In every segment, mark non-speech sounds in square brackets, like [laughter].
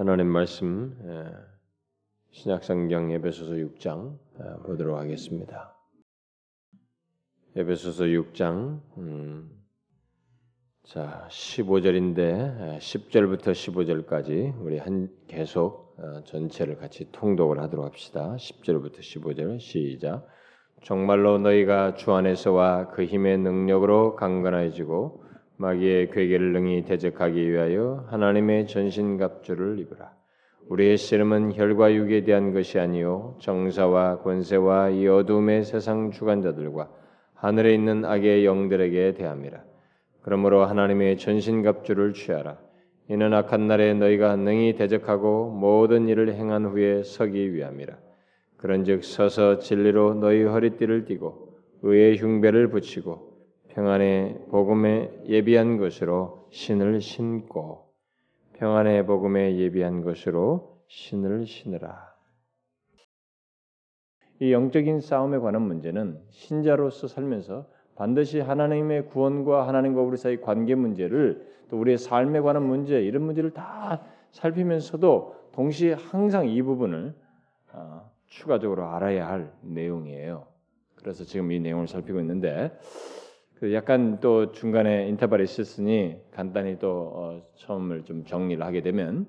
하나님 말씀 신약성경 에베소서 6장 보도록 하겠습니다. 에베소서 6장 음, 자 15절인데 10절부터 15절까지 우리 한 계속 어, 전체를 같이 통독을 하도록 합시다. 10절부터 15절 시작. 정말로 너희가 주 안에서와 그 힘의 능력으로 강건해지고 마귀의 괴계를 능히 대적하기 위하여 하나님의 전신갑주를 입으라. 우리의 씨름은 혈과 육에 대한 것이 아니요 정사와 권세와 이 어둠의 세상 주관자들과 하늘에 있는 악의 영들에게 대함이라. 그러므로 하나님의 전신갑주를 취하라. 이는 악한 날에 너희가 능히 대적하고 모든 일을 행한 후에 서기 위함이라. 그런즉 서서 진리로 너희 허리띠를 띠고 의의 흉배를 붙이고 평안의 복음에 예비한 것으로 신을 신고 평안의 복음에 예비한 것으로 신을 신으라. 이 영적인 싸움에 관한 문제는 신자로서 살면서 반드시 하나님의 구원과 하나님과 우리 사이 관계 문제를 또 우리의 삶에 관한 문제 이런 문제를 다 살피면서도 동시에 항상 이 부분을 어, 추가적으로 알아야 할 내용이에요. 그래서 지금 이 내용을 살피고 있는데 그 약간 또 중간에 인터벌이 있었으니 간단히 또 어, 처음을 좀 정리를 하게 되면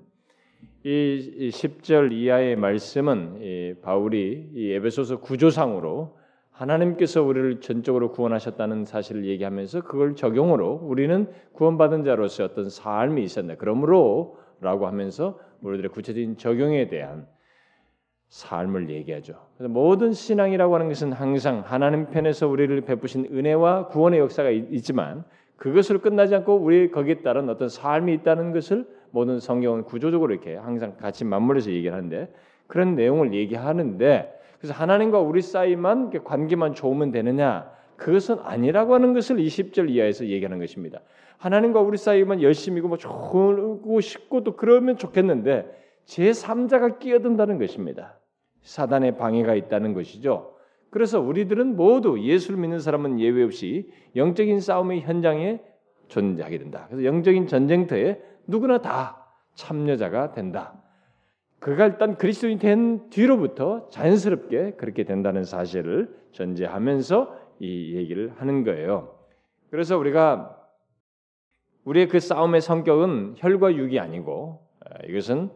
이 10절 이하의 말씀은 이 바울이 이 에베소서 구조상으로 하나님께서 우리를 전적으로 구원하셨다는 사실을 얘기하면서 그걸 적용으로 우리는 구원받은 자로서 어떤 삶이 있었네. 그러므로라고 하면서 우리들의 구체적인 적용에 대한 삶을 얘기하죠. 모든 신앙이라고 하는 것은 항상 하나님 편에서 우리를 베푸신 은혜와 구원의 역사가 있지만 그것으로 끝나지 않고 우리 거기에 따른 어떤 삶이 있다는 것을 모든 성경은 구조적으로 이렇게 항상 같이 맞물려서 얘기를 하는데 그런 내용을 얘기하는데 그래서 하나님과 우리 사이만 관계만 좋으면 되느냐? 그것은 아니라고 하는 것을 20절 이하에서 얘기하는 것입니다. 하나님과 우리 사이만 열심히고 뭐 좋고 싶고 또 그러면 좋겠는데 제 3자가 끼어든다는 것입니다. 사단의 방해가 있다는 것이죠. 그래서 우리들은 모두 예수를 믿는 사람은 예외 없이 영적인 싸움의 현장에 존재하게 된다. 그래서 영적인 전쟁터에 누구나 다 참여자가 된다. 그가 일단 그리스도인이 된 뒤로부터 자연스럽게 그렇게 된다는 사실을 전제하면서 이 얘기를 하는 거예요. 그래서 우리가 우리의 그 싸움의 성격은 혈과 육이 아니고 이것은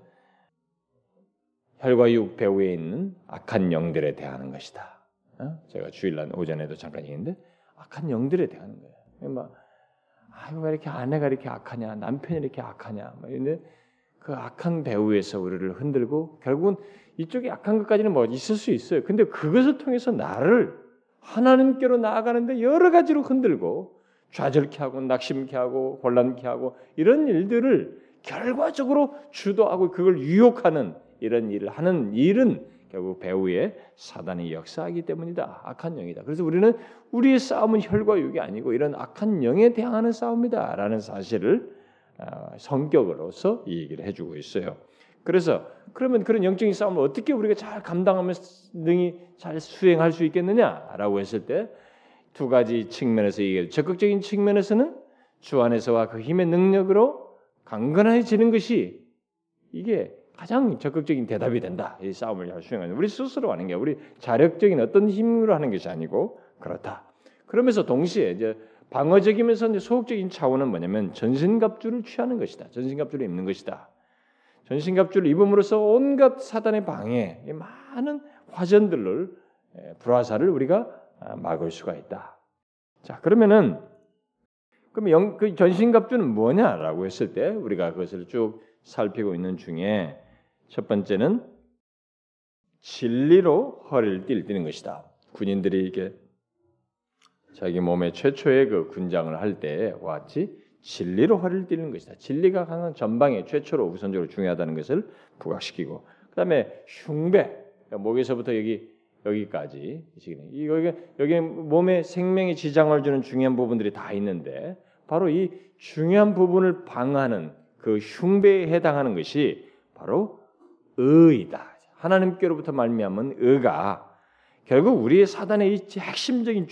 혈과 육 배후에 있는 악한 영들에 대하는 것이다. 어? 제가 주일날 오전에도 잠깐 얘기했는데 악한 영들에 대하는 거예요. 막 아유 왜 이렇게 아내가 이렇게 악하냐, 남편이 이렇게 악하냐, 근데 그 악한 배후에서 우리를 흔들고 결국은 이쪽이 악한 것까지는 뭐 있을 수 있어요. 근데 그것을 통해서 나를 하나님께로 나아가는데 여러 가지로 흔들고 좌절케 하고 낙심케 하고 혼란케 하고 이런 일들을 결과적으로 주도하고 그걸 유혹하는 이런 일을 하는 일은 결국 배후에 사단이 역사하기 때문이다. 악한 영이다. 그래서 우리는 우리의 싸움은 혈과 육이 아니고 이런 악한 영에 대항하는 싸움이다라는 사실을 아, 성격으로서 이 얘기를 해주고 있어요. 그래서 그러면 그런 영적인 싸움을 어떻게 우리가 잘 감당하며 능히 잘 수행할 수 있겠느냐라고 했을 때 두 가지 측면에서 얘기해요. 적극적인 측면에서는 주 안에서와 그 힘의 능력으로 강건해지는 것이 이게 가장 적극적인 대답이 된다. 이 싸움을 잘 수행하는 우리 스스로 하는 게 우리 자력적인 어떤 힘으로 하는 것이 아니고 그렇다. 그러면서 동시에 이제 방어적이면서 이제 소극적인 차원은 뭐냐면 전신갑주를 취하는 것이다. 전신갑주를 입는 것이다. 전신갑주를 입음으로써 온갖 사단의 방해, 많은 화전들을 불화사를 우리가 아, 막을 수가 있다. 자 그러면은 그럼 영, 그 전신갑주는 뭐냐라고 했을 때 우리가 그것을 쭉 살피고 있는 중에 첫 번째는 진리로 허리를 띠는 것이다. 군인들이 이게 자기 몸의 최초의 그 군장을 할 때와 같이 진리로 허리를 띠는 것이다. 진리가 항상 전방에 최초로 우선적으로 중요하다는 것을 부각시키고 그다음에 흉배 목에서부터 여기 여기까지 이 여기 여기 몸에 생명의 지장을 주는 중요한 부분들이 다 있는데 바로 이 중요한 부분을 방하는 그 흉배에 해당하는 것이 바로 의이다. 하나님께로부터 말미암은 의가 결국 우리의 사단의 이 핵심적인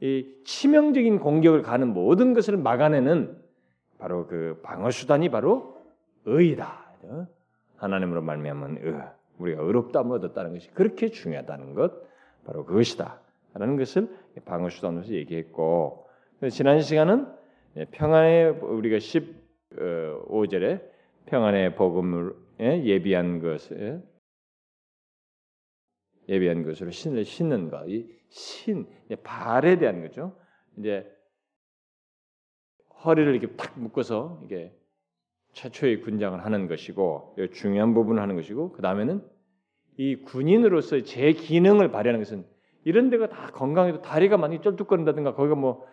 이 치명적인 공격을 가는 모든 것을 막아내는 바로 그 방어 수단이 바로 의이다. 하나님으로 말미암은 의, 우리가 의롭다함을 얻었다는 것이 그렇게 중요하다는 것 바로 그것이다. 라는 것을 방어 수단으로서 얘기했고 지난 시간은 평안의 우리가 15절에 평안의 복음을 예비한 것을 예비한 것으로 신을 신는 것, 이 신, 발에 대한 거죠. 이제 허리를 이렇게 탁 묶어서 이게 최초의 군장을 하는 것이고 중요한 부분을 하는 것이고 그 다음에는 이 군인으로서 제 기능을 발휘하는 것은 이런 데가 다 건강해도 다리가 많이 쩔뚝거린다든가 거기가 뭐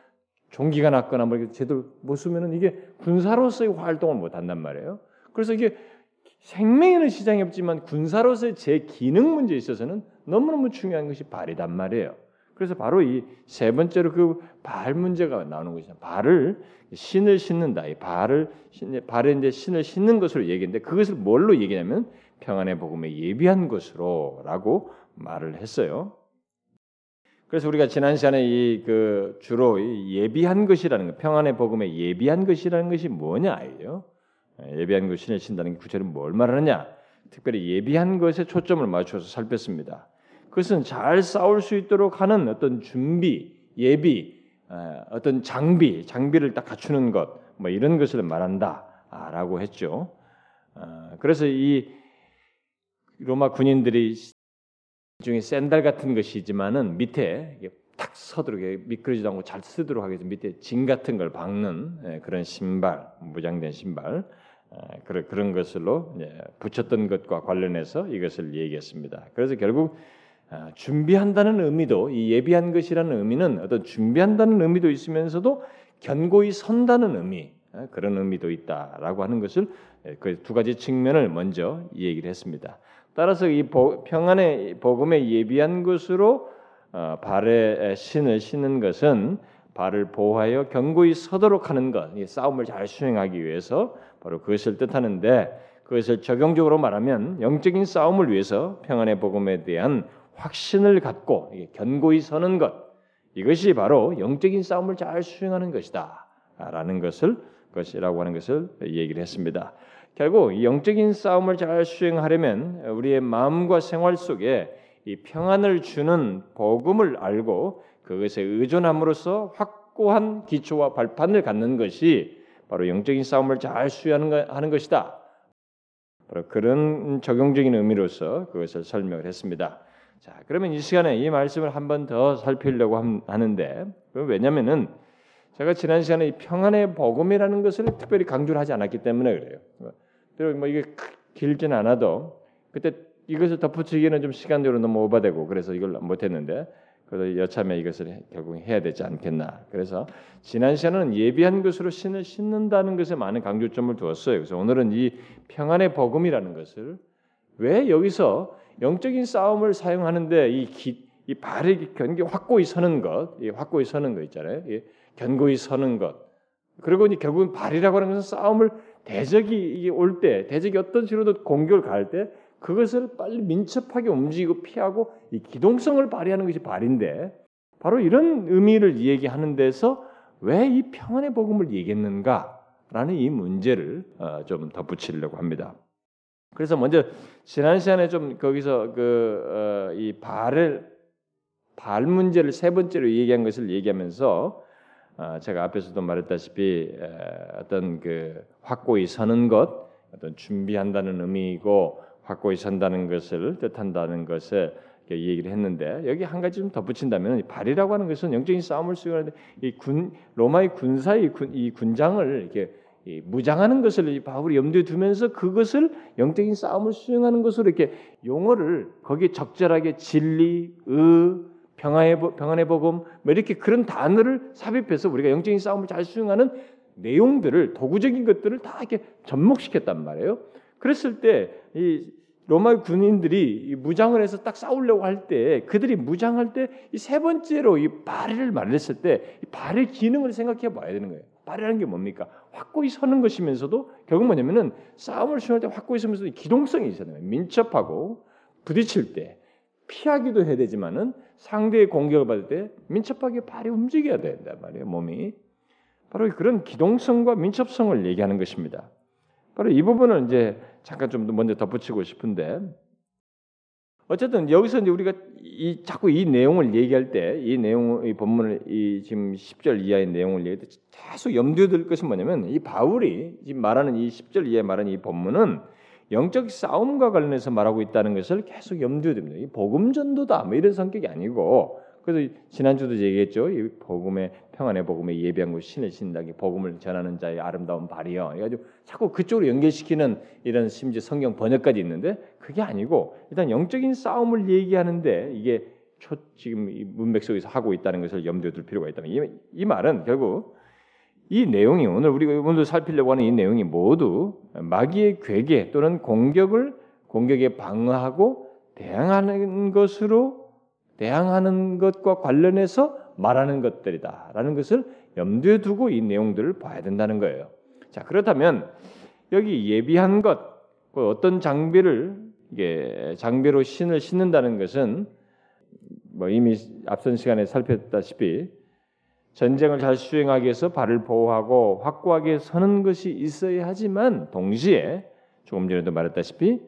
종기가 났거나 뭐 제대로 못 쓰면은 이게 군사로서의 활동을 못 한단 말이에요. 그래서 이게 생명에는 시장이 없지만 군사로서의 제 기능 문제에 있어서는 너무너무 중요한 것이 발이단 말이에요. 그래서 바로 이 세 번째로 그 발 문제가 나오는 것이죠. 발을 신을 신는다. 이 발을 발에 이제 신을 신는 것으로 얘기했는데 그것을 뭘로 얘기냐면 평안의 복음에 예비한 것으로라고 말을 했어요. 그래서 우리가 지난 시간에 이 그 주로 이 예비한 것이라는 것, 평안의 복음에 예비한 것이라는 것이 뭐냐예요. 예비한 것을 신다는 구체로 뭘 말하느냐? 특별히 예비한 것에 초점을 맞춰서 살폈습니다. 그것은 잘 싸울 수 있도록 하는 어떤 준비, 예비, 어떤 장비, 장비를 딱 갖추는 것, 뭐 이런 것을 말한다라고 했죠. 어, 그래서 이 로마 군인들이 중에 샌들 같은 것이지만은 밑에 탁 서도록 미끄러지도 않고 잘 쓰도록 하기 위해서 밑에 진 같은 걸 박는 그런 신발, 무장된 신발 그런 그런 것으로 붙였던 것과 관련해서 이것을 얘기했습니다. 그래서 결국 아, 준비한다는 의미도 이 예비한 것이라는 의미는 어떤 준비한다는 의미도 있으면서도 견고히 선다는 의미 그런 의미도 있다라고 하는 것을 그 두 가지 측면을 먼저 얘기를 했습니다. 따라서 이 평안의 복음에 예비한 것으로 어, 발에 신을 신는 것은 발을 보호하여 견고히 서도록 하는 것, 싸움을 잘 수행하기 위해서 바로 그것을 뜻하는데 그것을 적용적으로 말하면 영적인 싸움을 위해서 평안의 복음에 대한 확신을 갖고 견고히 서는 것 이것이 바로 영적인 싸움을 잘 수행하는 것이다라는 것을 것이라고 하는 것을 얘기를 했습니다. 결국 영적인 싸움을 잘 수행하려면 우리의 마음과 생활 속에 이 평안을 주는 복음을 알고 그것에 의존함으로써 확고한 기초와 발판을 갖는 것이 바로 영적인 싸움을 잘 수행하는 것이다. 바로 그런 적용적인 의미로서 그것을 설명을 했습니다. 자, 그러면 이 시간에 이 말씀을 한 번 더 살피려고 하는데 왜냐하면은 제가 지난 시간에 이 평안의 복음이라는 것을 특별히 강조를 하지 않았기 때문에 그래요. 비록 뭐 이게 길진 않아도 그때 이것을 덧붙이기는 좀 시간적으로 너무 오바되고 그래서 이걸 못했는데 그래도 여참에 이것을 결국 해야 되지 않겠나. 그래서 지난 시간은 예비한 것으로 신을 신는다는 것에 많은 강조점을 두었어요. 그래서 오늘은 이 평안의 복음이라는 것을 왜 여기서 영적인 싸움을 사용하는데 이, 기, 이 발이 견고 확고히 서는 것, 이 확고히 서는 거 있잖아요. 이 견고히 서는 것. 그리고 이제 결국은 발이라고 하는 것은 싸움을 대적이 올 때, 대적이 어떤 식으로도 공격을 가할 때 그것을 빨리 민첩하게 움직이고 피하고 이 기동성을 발휘하는 것이 발인데 바로 이런 의미를 얘기하는 데서 왜 이 평안의 복음을 얘기했는가라는 이 문제를 어, 좀 덧붙이려고 합니다. 그래서 먼저 지난 시간에 좀 거기서 그이 어, 발을 발 문제를 세 번째로 얘기한 것을 얘기하면서 어, 제가 앞에서도 말했다시피 어떤 그 확고히 서는 것, 어떤 준비한다는 의미이고 확고히 선다는 것을 뜻한다는 것을 얘기를 했는데 여기 한 가지 좀 덧붙인다면 발이라고 하는 것은 영적인 싸움을 수행하는데 이 군 로마의 군사의 군, 이 군장을 이렇게 무장하는 것을 바울이 염두에 두면서 그것을 영적인 싸움을 수행하는 것으로 이렇게 용어를 거기에 적절하게 진리, 의, 평화의 평안의 복음 뭐 이렇게 그런 단어를 삽입해서 우리가 영적인 싸움을 잘 수행하는 내용들을 도구적인 것들을 다 이렇게 접목시켰단 말이에요. 그랬을 때 이 로마 군인들이 무장을 해서 딱 싸우려고 할 때 그들이 무장할 때 이 세 번째로 이 발을 말했을 때이 발의 기능을 생각해 봐야 되는 거예요. 발이라는 게 뭡니까? 확고히 서는 것이면서도 결국 뭐냐면은 싸움을 수행할 때 확고히 서면서도 기동성이 있어야 돼요. 민첩하고 부딪힐 때 피하기도 해야 되지만은 상대의 공격을 받을 때 민첩하게 발이 움직여야 된단 말이에요. 몸이 바로 그런 기동성과 민첩성을 얘기하는 것입니다. 바로 이 부분을 이제 잠깐 좀 먼저 덧붙이고 싶은데 어쨌든 여기서 이제 우리가 이 자꾸 이 내용을 얘기할 때 이 내용 이 본문을 이 지금 10절 이하의 내용을 얘기할 때 계속 염두에 둘 것이 뭐냐면 이 바울이 지금 말하는 이 10절 이하에 말하는 이 본문은 영적 싸움과 관련해서 말하고 있다는 것을 계속 염두에 둡니다. 이 복음 전도다 뭐 이런 성격이 아니고 그래서 지난주도 얘기했죠. 이 복음의 평안의 복음에 예비한 것 신을 신다기 복음을 전하는 자의 아름다운 발이요. 그래가지고 자꾸 그쪽으로 연결시키는 이런 심지어 성경 번역까지 있는데 그게 아니고 일단 영적인 싸움을 얘기하는데 이게 초 지금 이 문맥 속에서 하고 있다는 것을 염두에 둘 필요가 있다면 이, 이 말은 결국 이 내용이 오늘 우리가 오늘도 살피려고 하는 이 내용이 모두 마귀의 괴계 또는 공격을 공격에 방어하고 대항하는 것으로 대항하는 것과 관련해서 말하는 것들이다라는 것을 염두에 두고 이 내용들을 봐야 된다는 거예요. 자 그렇다면 여기 예비한 것 어떤 장비를 이게 장비로 신을 신는다는 것은 뭐 이미 앞선 시간에 살폈다시피 전쟁을 잘 수행하기 위해서 발을 보호하고 확고하게 서는 것이 있어야 하지만 동시에 조금 전에도 말했다시피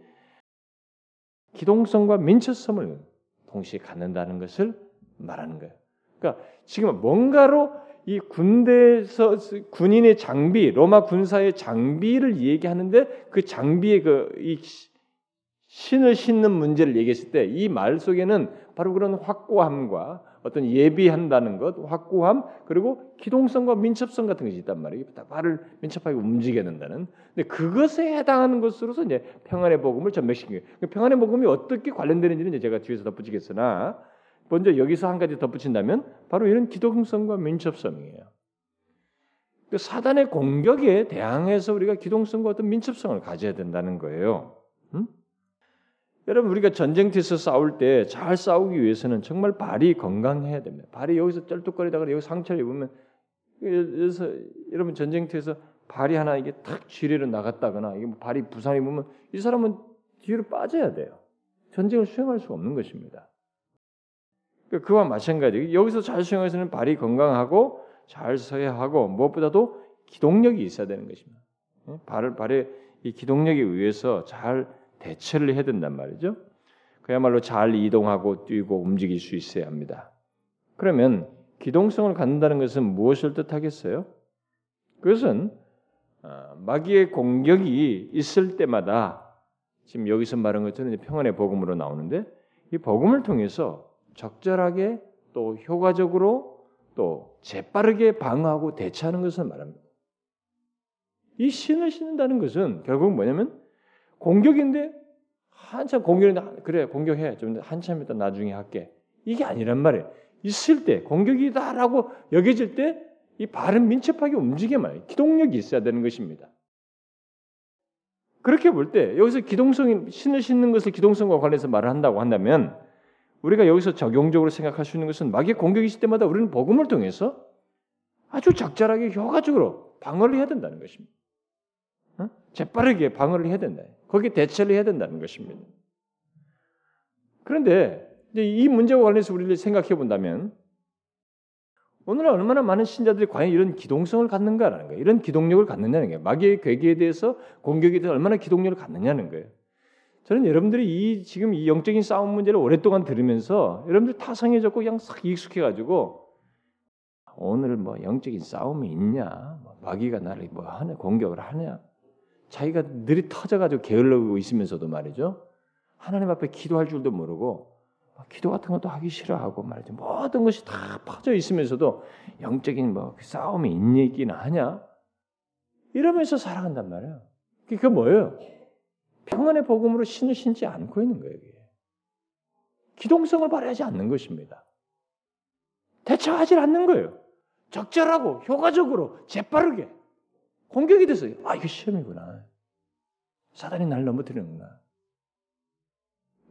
기동성과 민첩성을 동시에 갖는다는 것을 말하는 거예요. 그러니까 지금 뭔가로 이 군대에서 군인의 장비, 로마 군사의 장비를 얘기하는데 그 장비의 그이 신을 신는 문제를 얘기했을 때 이 말 속에는 바로 그런 확고함과 어떤 예비한다는 것, 확고함 그리고 기동성과 민첩성 같은 것이 있단 말이에요. 발을 민첩하게 움직여야 된다는. 근데 그것에 해당하는 것으로서 이제 평안의 복음을 거예요. 그 평안의 복음이 어떻게 관련되는지는 제가 뒤에서 덧붙이겠으나 먼저 여기서 한 가지 덧붙인다면 바로 이런 기동성과 민첩성이에요. 그 사단의 공격에 대항해서 우리가 기동성과 어떤 민첩성을 가져야 된다는 거예요. 음? 여러분 우리가 전쟁터에서 싸울 때 잘 싸우기 위해서는 정말 발이 건강해야 됩니다. 발이 여기서 쩔뚝거리다가 여기 상처를 입으면 그래서 여러분 전쟁터에서 발이 하나 이게 탁 지뢰로 나갔다거나 이게 뭐 발이 부상 입으면 이 사람은 뒤로 빠져야 돼요. 전쟁을 수행할 수 없는 것입니다. 그러니까 그와 마찬가지. 여기서 잘 수행해서는 발이 건강하고 잘 서야 하고 무엇보다도 기동력이 있어야 되는 것입니다. 예? 발을 발의 이 기동력에 의해서 잘 대처를 해야 된단 말이죠. 그야말로 잘 이동하고 뛰고 움직일 수 있어야 합니다. 그러면 기동성을 갖는다는 것은 무엇을 뜻하겠어요? 그것은 어, 마귀의 공격이 있을 때마다 지금 여기서 말한 것처럼 평안의 복음으로 나오는데 이 복음을 통해서 적절하게 또 효과적으로 또 재빠르게 방어하고 대처하는 것을 말합니다. 이 신을 신는다는 것은 결국 뭐냐면 공격인데 한참 공격인데 그래 공격해 좀 한참 있다 나중에 할게 이게 아니란 말이에요. 있을 때 공격이다라고 여겨질 때 이 발은 민첩하게 움직여 말이에요. 기동력이 있어야 되는 것입니다. 그렇게 볼 때 여기서 기동성이 신을 신는 것을 기동성과 관련해서 말을 한다고 한다면 우리가 여기서 적용적으로 생각할 수 있는 것은 마귀 공격이 있을 때마다 우리는 복음을 통해서 아주 적절하게 효과적으로 방어를 해야 된다는 것입니다. 어? 재빠르게 방어를 해야 된다. 거기에 대처를 해야 된다는 것입니다. 그런데 이 문제와 관련해서 우리를 생각해 본다면 오늘날 얼마나 많은 신자들이 과연 이런 기동성을 갖는가라는 거예요. 이런 기동력을 갖느냐는 거예요. 마귀의 괴기에 대해서 공격에 대해서 얼마나 기동력을 갖느냐는 거예요. 저는 여러분들이 이 지금 이 영적인 싸움 문제를 오랫동안 들으면서 여러분들 타성해졌고 그냥 싹 익숙해가지고 오늘 뭐 영적인 싸움이 있냐, 뭐 마귀가 나를 뭐 하냐, 공격을 하냐, 자기가 늘이 터져가지고 게을러고 있으면서도 말이죠. 하나님 앞에 기도할 줄도 모르고 기도 같은 것도 하기 싫어하고 말이죠. 모든 것이 다 퍼져 있으면서도 영적인 뭐그 싸움이 있긴 하냐? 이러면서 살아간단 말이에요. 그게 뭐예요? 평안의 복음으로 신을 신지 않고 있는 거예요. 이게. 기동성을 발휘하지 않는 것입니다. 대처하지 않는 거예요. 적절하고 효과적으로 재빠르게 공격이 됐어요. 아 이거 시험이구나. 사단이 날 넘어뜨리는구나.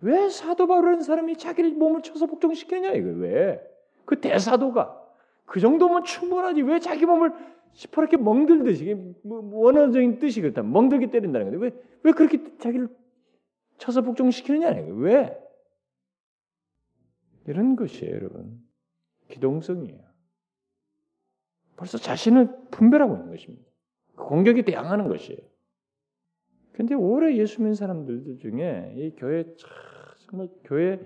왜 사도 바울이라는 사람이 자기를 몸을 쳐서 복종시켰냐 이거 왜? 그 대사도가 그 정도면 충분하지 왜 자기 몸을 시퍼렇게 멍들듯이 뭐, 뭐 원어적인 뜻이 그렇다 멍들게 때린다는 건데 왜, 왜 그렇게 자기를 쳐서 복종시키느냐 왜? 이런 것이에요 여러분 기동성이에요 벌써 자신을 분별하고 있는 것입니다 그 공격에 대항하는 것이에요 근데 오래 예수 믿는 사람들 중에 이 교회 정말 교회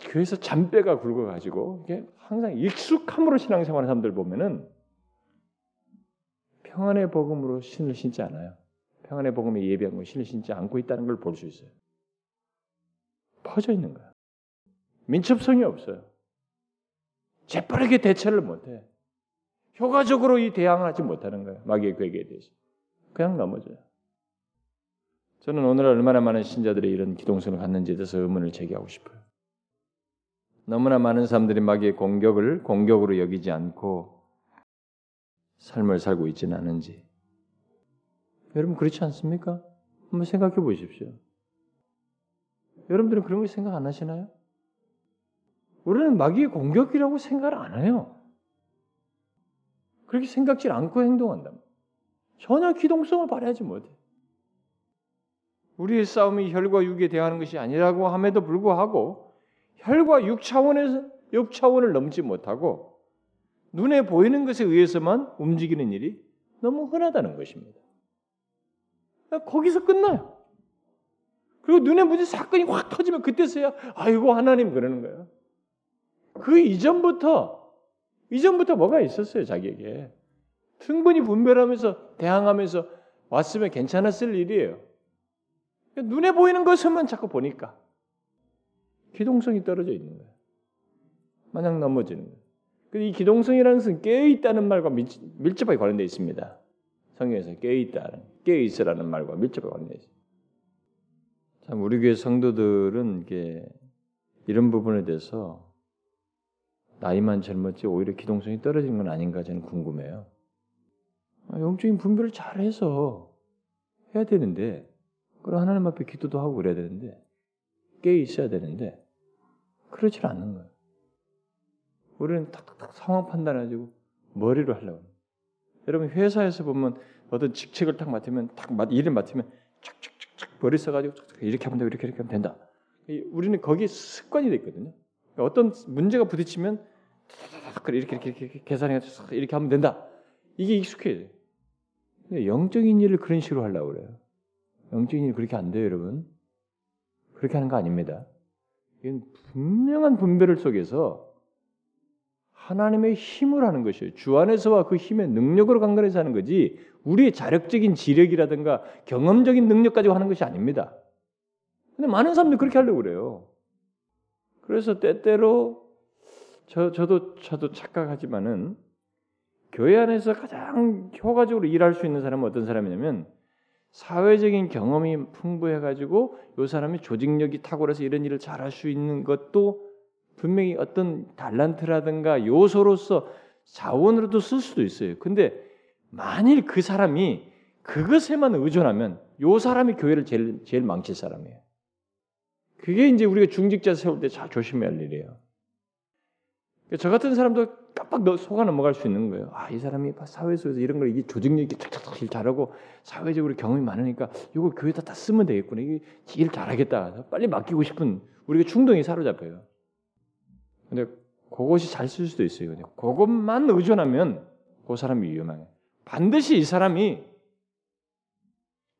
교회에서 잔뼈가 굵어 가지고 이게 항상 익숙함으로 신앙생활하는 사람들 보면은 평안의 복음으로 신을 신지 않아요. 평안의 복음에 예비한 거 신을 신지 않고 있다는 걸 볼 수 있어요. 퍼져 있는 거야. 민첩성이 없어요. 재빠르게 대처를 못해. 효과적으로 이 대항을 하지 못하는 거예요. 마귀의 괴계에 대해서. 그냥 넘어져요. 저는 오늘 얼마나 많은 신자들이 이런 기동성을 갖는지에 대해서 의문을 제기하고 싶어요. 너무나 많은 사람들이 마귀의 공격을 공격으로 여기지 않고 삶을 살고 있지는 않은지. 여러분 그렇지 않습니까? 한번 생각해 보십시오. 여러분들은 그런 거 생각 안 하시나요? 우리는 마귀의 공격이라고 생각을 안 해요. 그렇게 생각지 않고 행동한다. 전혀 기동성을 발휘하지 못해. 우리의 싸움이 혈과 육에 대하는 것이 아니라고 함에도 불구하고 혈과 육 차원에서 육 차원을 넘지 못하고 눈에 보이는 것에 의해서만 움직이는 일이 너무 흔하다는 것입니다. 거기서 끝나요. 그리고 눈에 무슨 사건이 확 터지면 그때서야 아이고 하나님 그러는 거예요. 그 이전부터 이전부터 뭐가 있었어요 자기에게 충분히 분별하면서 대항하면서 왔으면 괜찮았을 일이에요. 눈에 보이는 것만 자꾸 보니까 기동성이 떨어져 있는 거예요. 마냥 넘어지는 거예요. 이 기동성이라는 것은 깨어 있다는 말과 밀접하게 관련되어 있습니다. 성경에서 깨어 있다는 깨어 있으라는 말과 밀접하게 관련되어 있습니다. 참 우리 교회 성도들은 이게 이런 부분에 대해서 나이만 젊었지 오히려 기동성이 떨어진 건 아닌가 저는 궁금해요. 아, 영적인 분별을 잘해서 해야 되는데 그리고 하나님 앞에 기도도 하고 그래야 되는데 깨어 있어야 되는데 그렇지 않는 거예요. 우리는 탁탁탁 상황 판단해가지고 머리로 하려고. 여러분 회사에서 보면 어떤 직책을 딱 맡으면 딱 일을 맡으면 쫙쫙쫙쫙 머리 써가지고 이렇게 하면 되고 이렇게 이렇게 하면 된다. 우리는 거기에 습관이 돼 있거든요. 그러니까 어떤 문제가 부딪히면 이렇게 이렇게 이렇게 계산해서 이렇게 하면 된다. 이게 익숙해요. 영적인 일을 그런 식으로 하려고 그래요. 영적인 일 그렇게 안 돼요, 여러분. 그렇게 하는 거 아닙니다. 이건 분명한 분별 속에서 하나님의 힘을 하는 것이에요. 주 안에서와 그 힘의 능력으로 강건해서 하는 거지 우리의 자력적인 지력이라든가 경험적인 능력 가지고 하는 것이 아닙니다. 근데 많은 사람들이 그렇게 하려고 그래요. 그래서 때때로 저, 저도 저도 착각하지만은 교회 안에서 가장 효과적으로 일할 수 있는 사람은 어떤 사람이냐면 사회적인 경험이 풍부해 가지고 이 사람이 조직력이 탁월해서 이런 일을 잘할 수 있는 것도 분명히 어떤 달란트라든가 요소로서 자원으로도 쓸 수도 있어요. 근데 만일 그 사람이 그것에만 의존하면 요 사람이 교회를 제일, 제일 망칠 사람이에요. 그게 이제 우리가 중직자 세울 때 조심해야 할 일이에요. 저 같은 사람도 깜빡 속아 넘어갈 수 있는 거예요. 아, 이 사람이 사회 속에서 이런 걸 이게 조직력이 탁탁탁 잘하고 사회적으로 경험이 많으니까 이거 교회에다 다 쓰면 되겠구나. 이게 일 잘하겠다. 빨리 맡기고 싶은 우리가 충동이 사로잡혀요. 근데 그것이 잘 쓸 수도 있어요. 근데 그것만 의존하면 그 사람이 위험해요. 반드시 이 사람이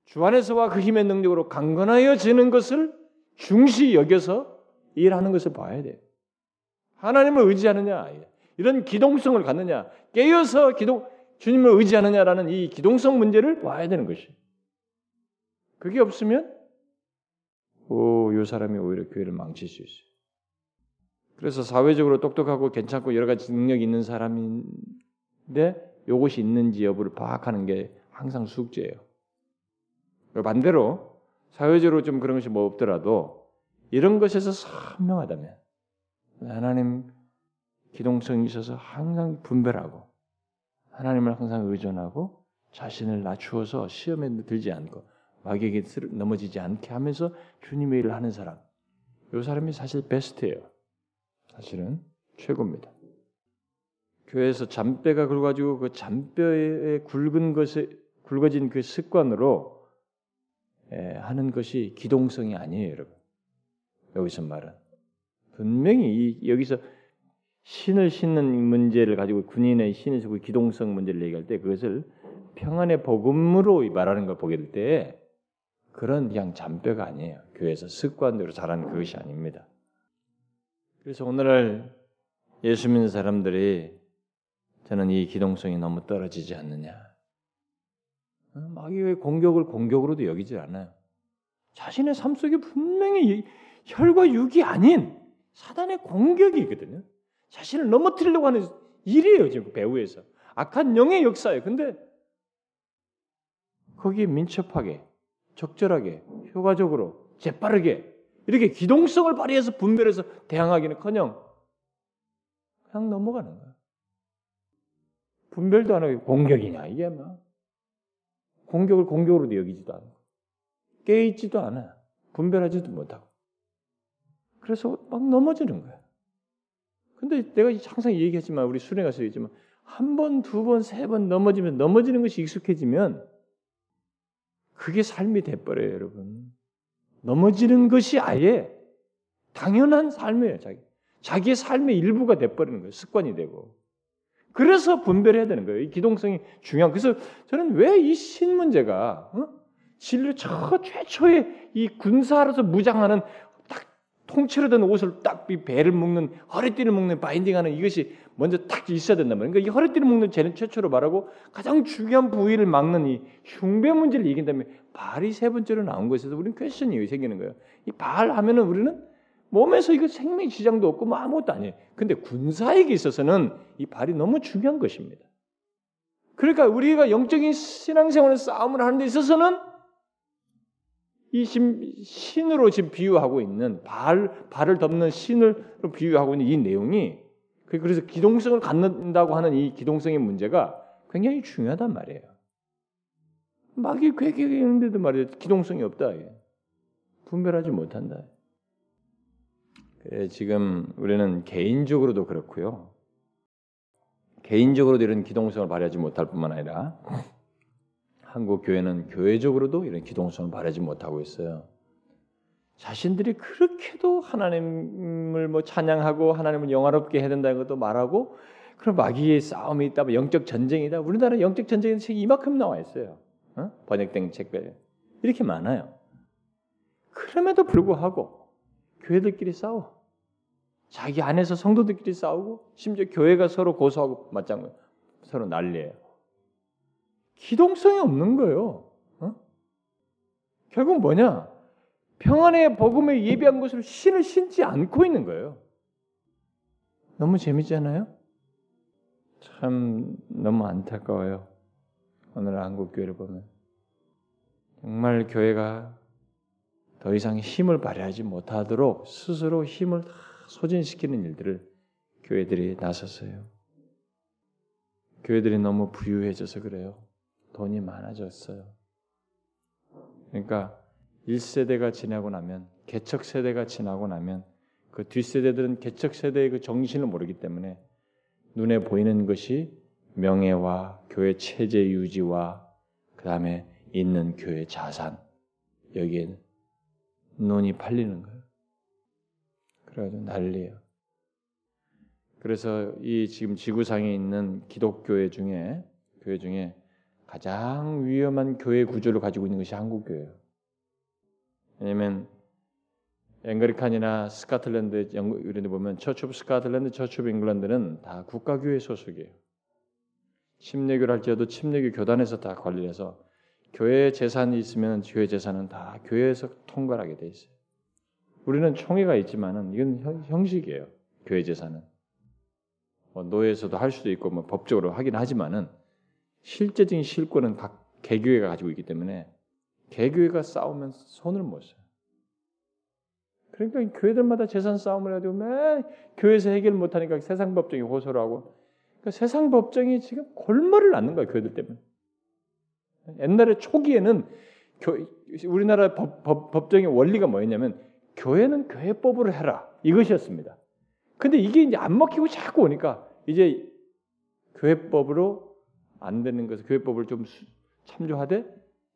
주 안에서와 그 힘의 능력으로 강건하여지는 것을 중시 여겨서 일하는 것을 봐야 돼요. 하나님을 의지하느냐, 이런 기동성을 갖느냐, 깨어서 기동, 주님을 의지하느냐라는 이 기동성 문제를 봐야 되는 것이. 그게 없으면, 오, 이 사람이 오히려 교회를 망칠 수 있어요. 그래서 사회적으로 똑똑하고 괜찮고 여러 가지 능력이 있는 사람인데 이것이 있는지 여부를 파악하는 게 항상 숙제예요. 반대로 사회적으로 좀 그런 것이 뭐 없더라도 이런 것에서 선명하다면 하나님 기동성이 있어서 항상 분별하고 하나님을 항상 의존하고 자신을 낮추어서 시험에 들지 않고 마귀에게 넘어지지 않게 하면서 주님의 일을 하는 사람. 이 사람이 사실 베스트예요. 사실은 최고입니다. 교회에서 잔뼈가 굵어가지고 그 잔뼈에 굵은 것에 굵어진 그 습관으로 예, 하는 것이 기동성이 아니에요, 여러분. 여기서 말은 분명히 여기서 신을 신는 문제를 가지고 군인의 신을 쓰고 기동성 문제를 얘기할 때 그것을 평안의 복음으로 말하는 걸 보게 될 때 그런 그냥 잔뼈가 아니에요. 교회에서 습관대로 자란 그것이 아닙니다. 그래서 오늘날 예수 믿는 사람들이 저는 이 기동성이 너무 떨어지지 않느냐. 어, 마귀의 공격을 공격으로도 여기지 않아요. 자신의 삶 속에 분명히 혈과 육이 아닌 사단의 공격이거든요. 자신을 넘어뜨리려고 하는 일이에요, 지금 배후에서. 악한 영의 역사예요. 근데 거기에 민첩하게, 적절하게, 효과적으로, 재빠르게 이렇게 기동성을 발휘해서 분별해서 대항하기는커녕 그냥 넘어가는 거야. 분별도 안 하고 공격이냐 이게 뭐 공격을 공격으로도 여기지도 않고 깨있지도 않아 분별하지도 못하고 그래서 막 넘어지는 거야. 근데 내가 항상 얘기했지만 우리 수련회 가서 얘기했지만 한 번, 두 번, 세 번 넘어지면 넘어지는 것이 익숙해지면 그게 삶이 돼버려요, 여러분. 넘어지는 것이 아예 당연한 삶이에요, 자기. 자기의 삶의 일부가 돼버리는 거예요. 습관이 되고. 그래서 분별해야 되는 거예요. 이 기동성이 중요한. 그래서 저는 왜 이 신 문제가 어? 진료 저 최초의 이 군사로서 무장하는 딱 통째로 된 옷을 딱 이 배를 묶는 허리띠를 묶는 바인딩하는 이것이 먼저 딱 있어야 된단 말이에요. 그러니까 이 허리띠를 묶는 죄는 최초로 말하고 가장 중요한 부위를 막는 이 흉배 문제를 얘기한다면 발이 세 번째로 나온 것에서 우리는 퀘션이 생기는 거예요. 이 발 하면은 우리는 몸에서 이거 생명 지장도 없고 뭐 아무것도 아니에요. 근데 군사에게 있어서는 이 발이 너무 중요한 것입니다. 그러니까 우리가 영적인 신앙생활을 싸움을 하는 데 있어서는 이 신으로 지금 비유하고 있는 발 발을 덮는 신으로 비유하고 있는 이 내용이 그 그래서 기동성을 갖는다고 하는 이 기동성의 문제가 굉장히 중요하단 말이에요. 막이 괴격있는데도 말이에요. 기동성이 없다. 분별하지 못한다. 그래, 지금 우리는 개인적으로도 그렇고요. 개인적으로도 이런 기동성을 발휘하지 못할 뿐만 아니라 한국 교회는 교회적으로도 이런 기동성을 발휘하지 못하고 있어요. 자신들이 그렇게도 하나님을 뭐 찬양하고 하나님을 영화롭게 해야 된다는 것도 말하고 그럼 마귀의 싸움이 있다, 뭐 영적 전쟁이다. 우리나라 영적 전쟁의 책이 이만큼 나와 있어요. 어? 번역된 책들 이렇게 많아요. 그럼에도 불구하고 교회들끼리 싸워. 자기 안에서 성도들끼리 싸우고 심지어 교회가 서로 고소하고 맞장구 서로 난리예요. 기동성이 없는 거예요. 어? 결국 뭐냐? 평안의 복음에 예비한 것을 신을 신지 않고 있는 거예요. 너무 재밌잖아요. 참 너무 안타까워요. 오늘 한국 교회를 보면 정말 교회가 더 이상 힘을 발휘하지 못하도록 스스로 힘을 다 소진시키는 일들을 교회들이 나섰어요. 교회들이 너무 부유해져서 그래요. 돈이 많아졌어요. 그러니까 1세대가 지나고 나면 개척 세대가 지나고 나면 그 뒷세대들은 개척 세대의 그 정신을 모르기 때문에 눈에 보이는 것이 명예와 교회 체제 유지와 그 다음에 있는 교회 자산 여기에 눈이 팔리는 거예요. 그래가지고 난리예요. 그래서 이 지금 지구상에 있는 기독교회 중에 교회 중에 가장 위험한 교회 구조를 가지고 있는 것이 한국 교회예요. 왜냐하면 Anglican이나 스카틀랜드 이런 데 보면 of Scotland, of England는 다 국가교회 소속이에요. 침례교를 할지라도 침례교 교단에서 다 관리해서 교회 재산이 있으면 교회 재산은 다 교회에서 통과하게 돼 있어요. 우리는 총회가 있지만은 이건 형식이에요. 교회 재산은 뭐 노예에서도 할 수도 있고 뭐 법적으로 하긴 하지만은 실제적인 실권은 각 개교회가 가지고 있기 때문에 개교회가 싸우면 손을 못 써요. 그러니까 교회들마다 재산 싸움을 해가지고 매 교회에서 해결 못하니까 세상 법정에 호소를 하고 그러니까 세상 법정이 지금 골머리를 앓는 거예요 교회들 때문에. 옛날에 초기에는 교, 우리나라 법, 법, 법정의 원리가 뭐였냐면 교회는 교회법으로 해라 이것이었습니다. 근데 이게 이제 안 먹히고 자꾸 오니까 이제 교회법으로 안 되는 것을 교회법을 좀 참조하되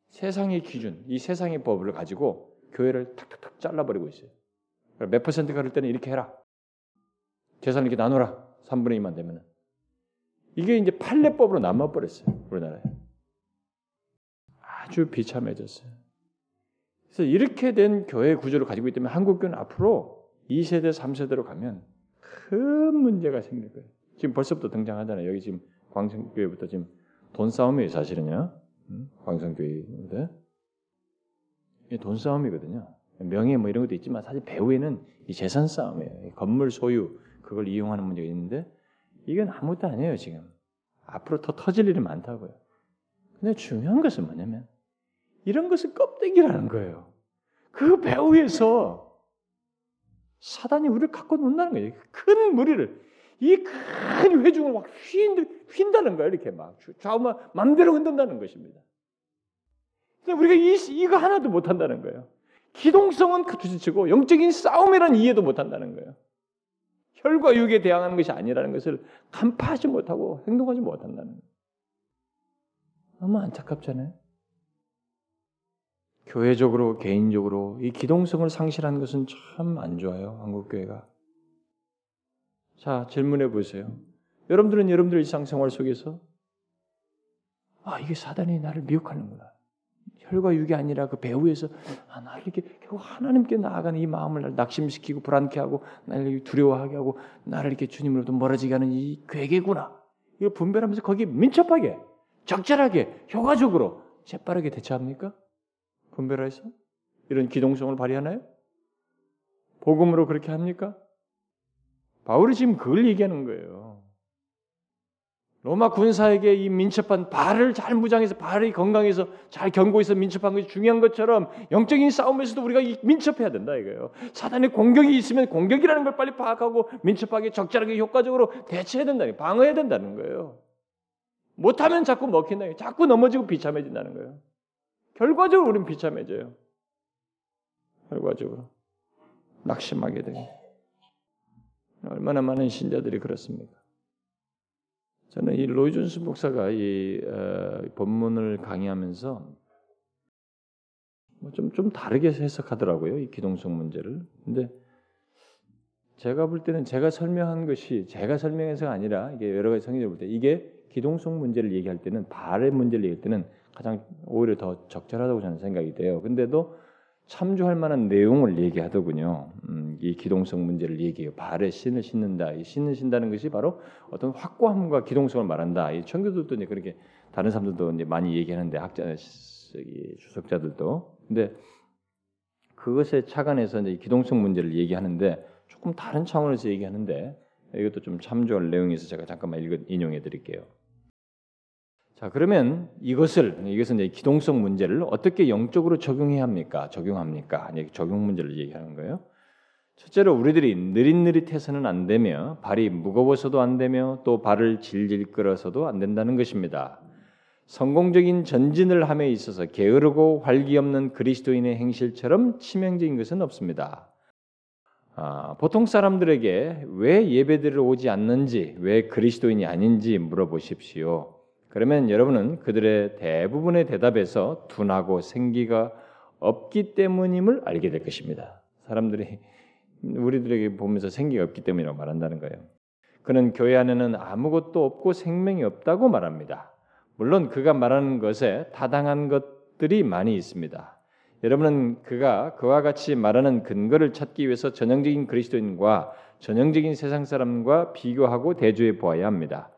세상의 기준, 이 세상의 법을 가지고 교회를 탁탁탁 잘라버리고 있어요. 몇 퍼센트 가를 때는 이렇게 해라. 재산 이렇게 나눠라. 3분의 2만 되면은. 이게 이제 판례법으로 남아버렸어요. 우리나라에. 아주 비참해졌어요. 그래서 이렇게 된 교회 구조를 가지고 있다면 한국 교회는 앞으로 2세대, 3세대로 가면 큰 문제가 생길 거예요. 지금 벌써부터 등장하잖아요. 여기 지금 광성교회부터 지금 돈 싸움이에요, 사실은요. 광성교회인데 이게 돈 싸움이거든요. 명예 뭐 이런 것도 있지만 사실 배후에는 이 재산 싸움이에요. 건물 소유 그걸 이용하는 문제가 있는데 이건 아무것도 아니에요 지금. 앞으로 더 터질 일이 많다고요. 근데 중요한 것은 뭐냐면 이런 것은 껍데기라는 거예요. 그 배후에서 사단이 우리를 갖고 논다는 거예요. 큰 무리를 이 큰 회중을 막 휜, 휜다는 거예요. 이렇게 막 좌우만 맘대로 흔든다는 것입니다. 근데 우리가 이, 이거 하나도 못한다는 거예요. 기동성은 두지치고 영적인 싸움이라는 이해도 못한다는 거예요. 혈과 육에 대항하는 것이 아니라는 것을 간파하지 못하고 행동하지 못한다는 거예요. 너무 안타깝잖아요. 교회적으로 개인적으로 이 기동성을 상실한 것은 참 안 좋아요. 한국 교회가. 자 질문해 보세요. 여러분들은 여러분들 일상생활 속에서 아 이게 사단이 나를 미혹하는구나. 혈과 육이 아니라 그 배후에서 아, 나를 이렇게 결국 하나님께 나아가는 이 마음을 낙심시키고 불안케 하고 나를 두려워하게 하고 나를 이렇게 주님으로부터 멀어지게 하는 이 괴계구나. 이걸 분별하면서 거기 민첩하게 적절하게 효과적으로 재빠르게 대처합니까? 분별해서 이런 기동성을 발휘하나요? 복음으로 그렇게 합니까? 바울이 지금 그걸 얘기하는 거예요. 로마 군사에게 이 민첩한 발을 잘 무장해서 발이 건강해서 잘 견고해서 민첩한 것이 중요한 것처럼 영적인 싸움에서도 우리가 민첩해야 된다 이거예요. 사단의 공격이 있으면 공격이라는 걸 빨리 파악하고 민첩하게 적절하게 효과적으로 대처해야 된다. 방어해야 된다는 거예요. 못하면 자꾸 먹힌다. 자꾸 넘어지고 비참해진다는 거예요. 결과적으로 우리는 비참해져요. 결과적으로 낙심하게 돼요. 얼마나 많은 신자들이 그렇습니까? 저는 이 로이존스 목사가 이 어, 본문을 강의하면서 뭐 좀, 좀 다르게 해석하더라고요. 이 기동성 문제를. 근데 제가 볼 때는 제가 설명한 것이 제가 설명해서가 아니라 이게 여러 가지 성인들 볼때 이게 기동성 문제를 얘기할 때는 발의 문제를 얘기할 때는 가장 오히려 더 적절하다고 저는 생각이 돼요. 근데도 참조할 만한 내용을 얘기하더군요. 음, 이 기동성 문제를 얘기해요. 발에 신을 신는다. 이 신을 신다는 것이 바로 어떤 확고함과 기동성을 말한다. 이 청교도도 이제 그렇게 다른 사람들도 이제 많이 얘기하는데 학자 주석자들도 근데 그것에 착안해서 이제 기동성 문제를 얘기하는데 조금 다른 차원에서 얘기하는데 이것도 좀 참조할 내용이 있어서 제가 잠깐만 읽어, 인용해 드릴게요. 자, 그러면 이것을 이것은 이제 기동성 문제를 어떻게 영적으로 적용해야 합니까? 적용합니까? 적용 문제를 얘기하는 거예요. 첫째로 우리들이 느릿느릿해서는 안 되며 발이 무거워서도 안 되며 또 발을 질질 끌어서도 안 된다는 것입니다. 성공적인 전진을 함에 있어서 게으르고 활기 없는 그리스도인의 행실처럼 치명적인 것은 없습니다. 아, 보통 사람들에게 왜 예배드리러 오지 않는지, 왜 그리스도인이 아닌지 물어보십시오. 그러면 여러분은 그들의 대부분의 대답에서 둔하고 생기가 없기 때문임을 알게 될 것입니다. 사람들이 우리들에게 보면서 생기가 없기 때문이라고 말한다는 거예요. 그는 교회 안에는 아무것도 없고 생명이 없다고 말합니다. 물론 그가 말하는 것에 타당한 것들이 많이 있습니다. 여러분은 그가 그와 같이 말하는 근거를 찾기 위해서 전형적인 그리스도인과 전형적인 세상 사람과 비교하고 대조해 보아야 합니다.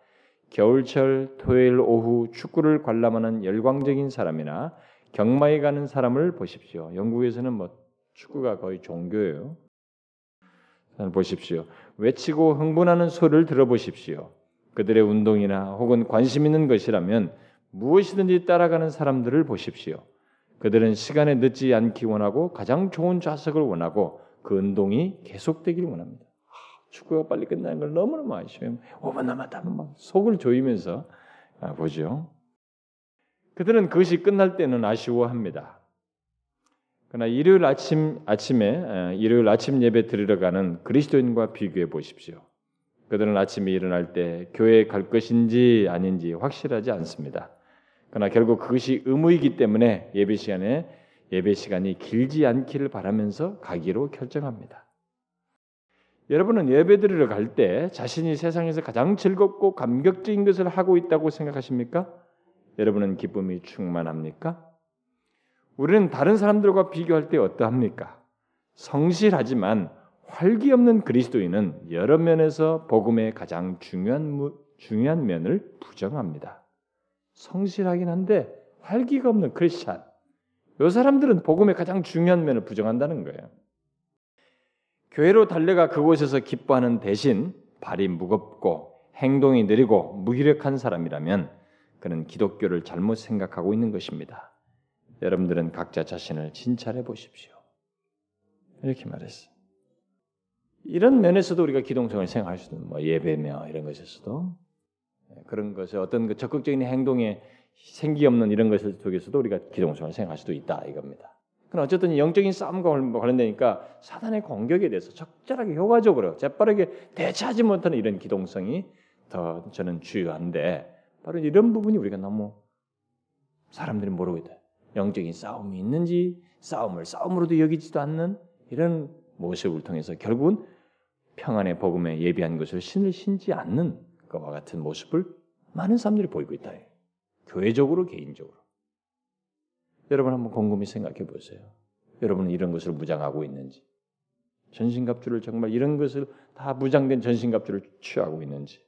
겨울철 토요일 오후 축구를 관람하는 열광적인 사람이나 경마에 가는 사람을 보십시오. 영국에서는 뭐 축구가 거의 종교예요. 보십시오. 외치고 흥분하는 소리를 들어보십시오. 그들의 운동이나 혹은 관심 있는 것이라면 무엇이든지 따라가는 사람들을 보십시오. 그들은 시간에 늦지 않기 원하고 가장 좋은 좌석을 원하고 그 운동이 계속되길 원합니다. 축구가 빨리 끝나는 걸 너무너무 아쉬워요. 5분 남았다면 막 속을 조이면서 아, 보죠. 그들은 그것이 끝날 때는 아쉬워합니다. 그러나 일요일 아침 아침에 일요일 아침 예배 드리러 가는 그리스도인과 비교해 보십시오. 그들은 아침에 일어날 때 교회에 갈 것인지 아닌지 확실하지 않습니다. 그러나 결국 그것이 의무이기 때문에 예배 시간에 예배 시간이 길지 않기를 바라면서 가기로 결정합니다. 여러분은 예배드리러 갈 때 자신이 세상에서 가장 즐겁고 감격적인 것을 하고 있다고 생각하십니까? 여러분은 기쁨이 충만합니까? 우리는 다른 사람들과 비교할 때 어떠합니까? 성실하지만 활기 없는 그리스도인은 여러 면에서 복음의 가장 중요한 중요한 면을 부정합니다. 성실하긴 한데 활기가 없는 크리스찬. 이 사람들은 복음의 가장 중요한 면을 부정한다는 거예요. 교회로 달려가 그곳에서 기뻐하는 대신 발이 무겁고 행동이 느리고 무기력한 사람이라면 그는 기독교를 잘못 생각하고 있는 것입니다. 여러분들은 각자 자신을 진찰해 보십시오. 이렇게 말했어요. 이런 면에서도 우리가 기동성을 생각할 수도 뭐 예배며 이런 것에서도 그런 것에 어떤 그 적극적인 행동에 생기 없는 이런 것을 속에서도 우리가 기동성을 생각할 수도 있다 이겁니다. 그럼 어쨌든 영적인 싸움과 관련되니까 사단의 공격에 대해서 적절하게 효과적으로 재빠르게 대처하지 못하는 이런 기동성이 더 저는 주요한데 바로 이런 부분이 우리가 너무 사람들이 모르고 있다. 영적인 싸움이 있는지 싸움을 싸움으로도 여기지도 않는 이런 모습을 통해서 결국은 평안의 복음에 예비한 것을 신을 신지 않는 것과 같은 모습을 많은 사람들이 보이고 있다. 교회적으로 개인적으로. 여러분 한번 곰곰이 생각해 보세요. 여러분은 이런 것을 무장하고 있는지, 전신갑주를 정말 이런 것을 다 무장된 전신갑주를 취하고 있는지.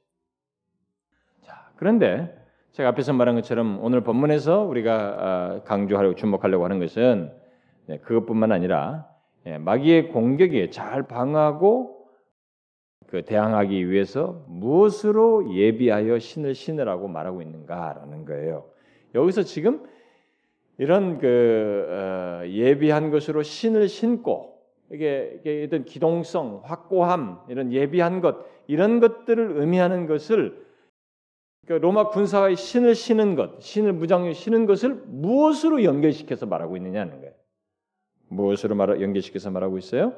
자, 그런데 제가 앞에서 말한 것처럼 오늘 본문에서 우리가 아, 강조하려고 주목하려고 하는 것은 네, 그것뿐만 아니라 예, 마귀의 공격에 잘 방하고 그 대항하기 위해서 무엇으로 예비하여 신을 신으라고 말하고 있는가라는 거예요. 여기서 지금 이런 그 어, 예비한 것으로 신을 신고 이게, 이게 기동성, 확고함 이런 예비한 것 이런 것들을 의미하는 것을 그러니까 로마 군사의 신을 신은 것, 신을 무장에 신은 것을 무엇으로 연결시켜서 말하고 있느냐는 거예요. 무엇으로 말 연결시켜서 말하고 있어요?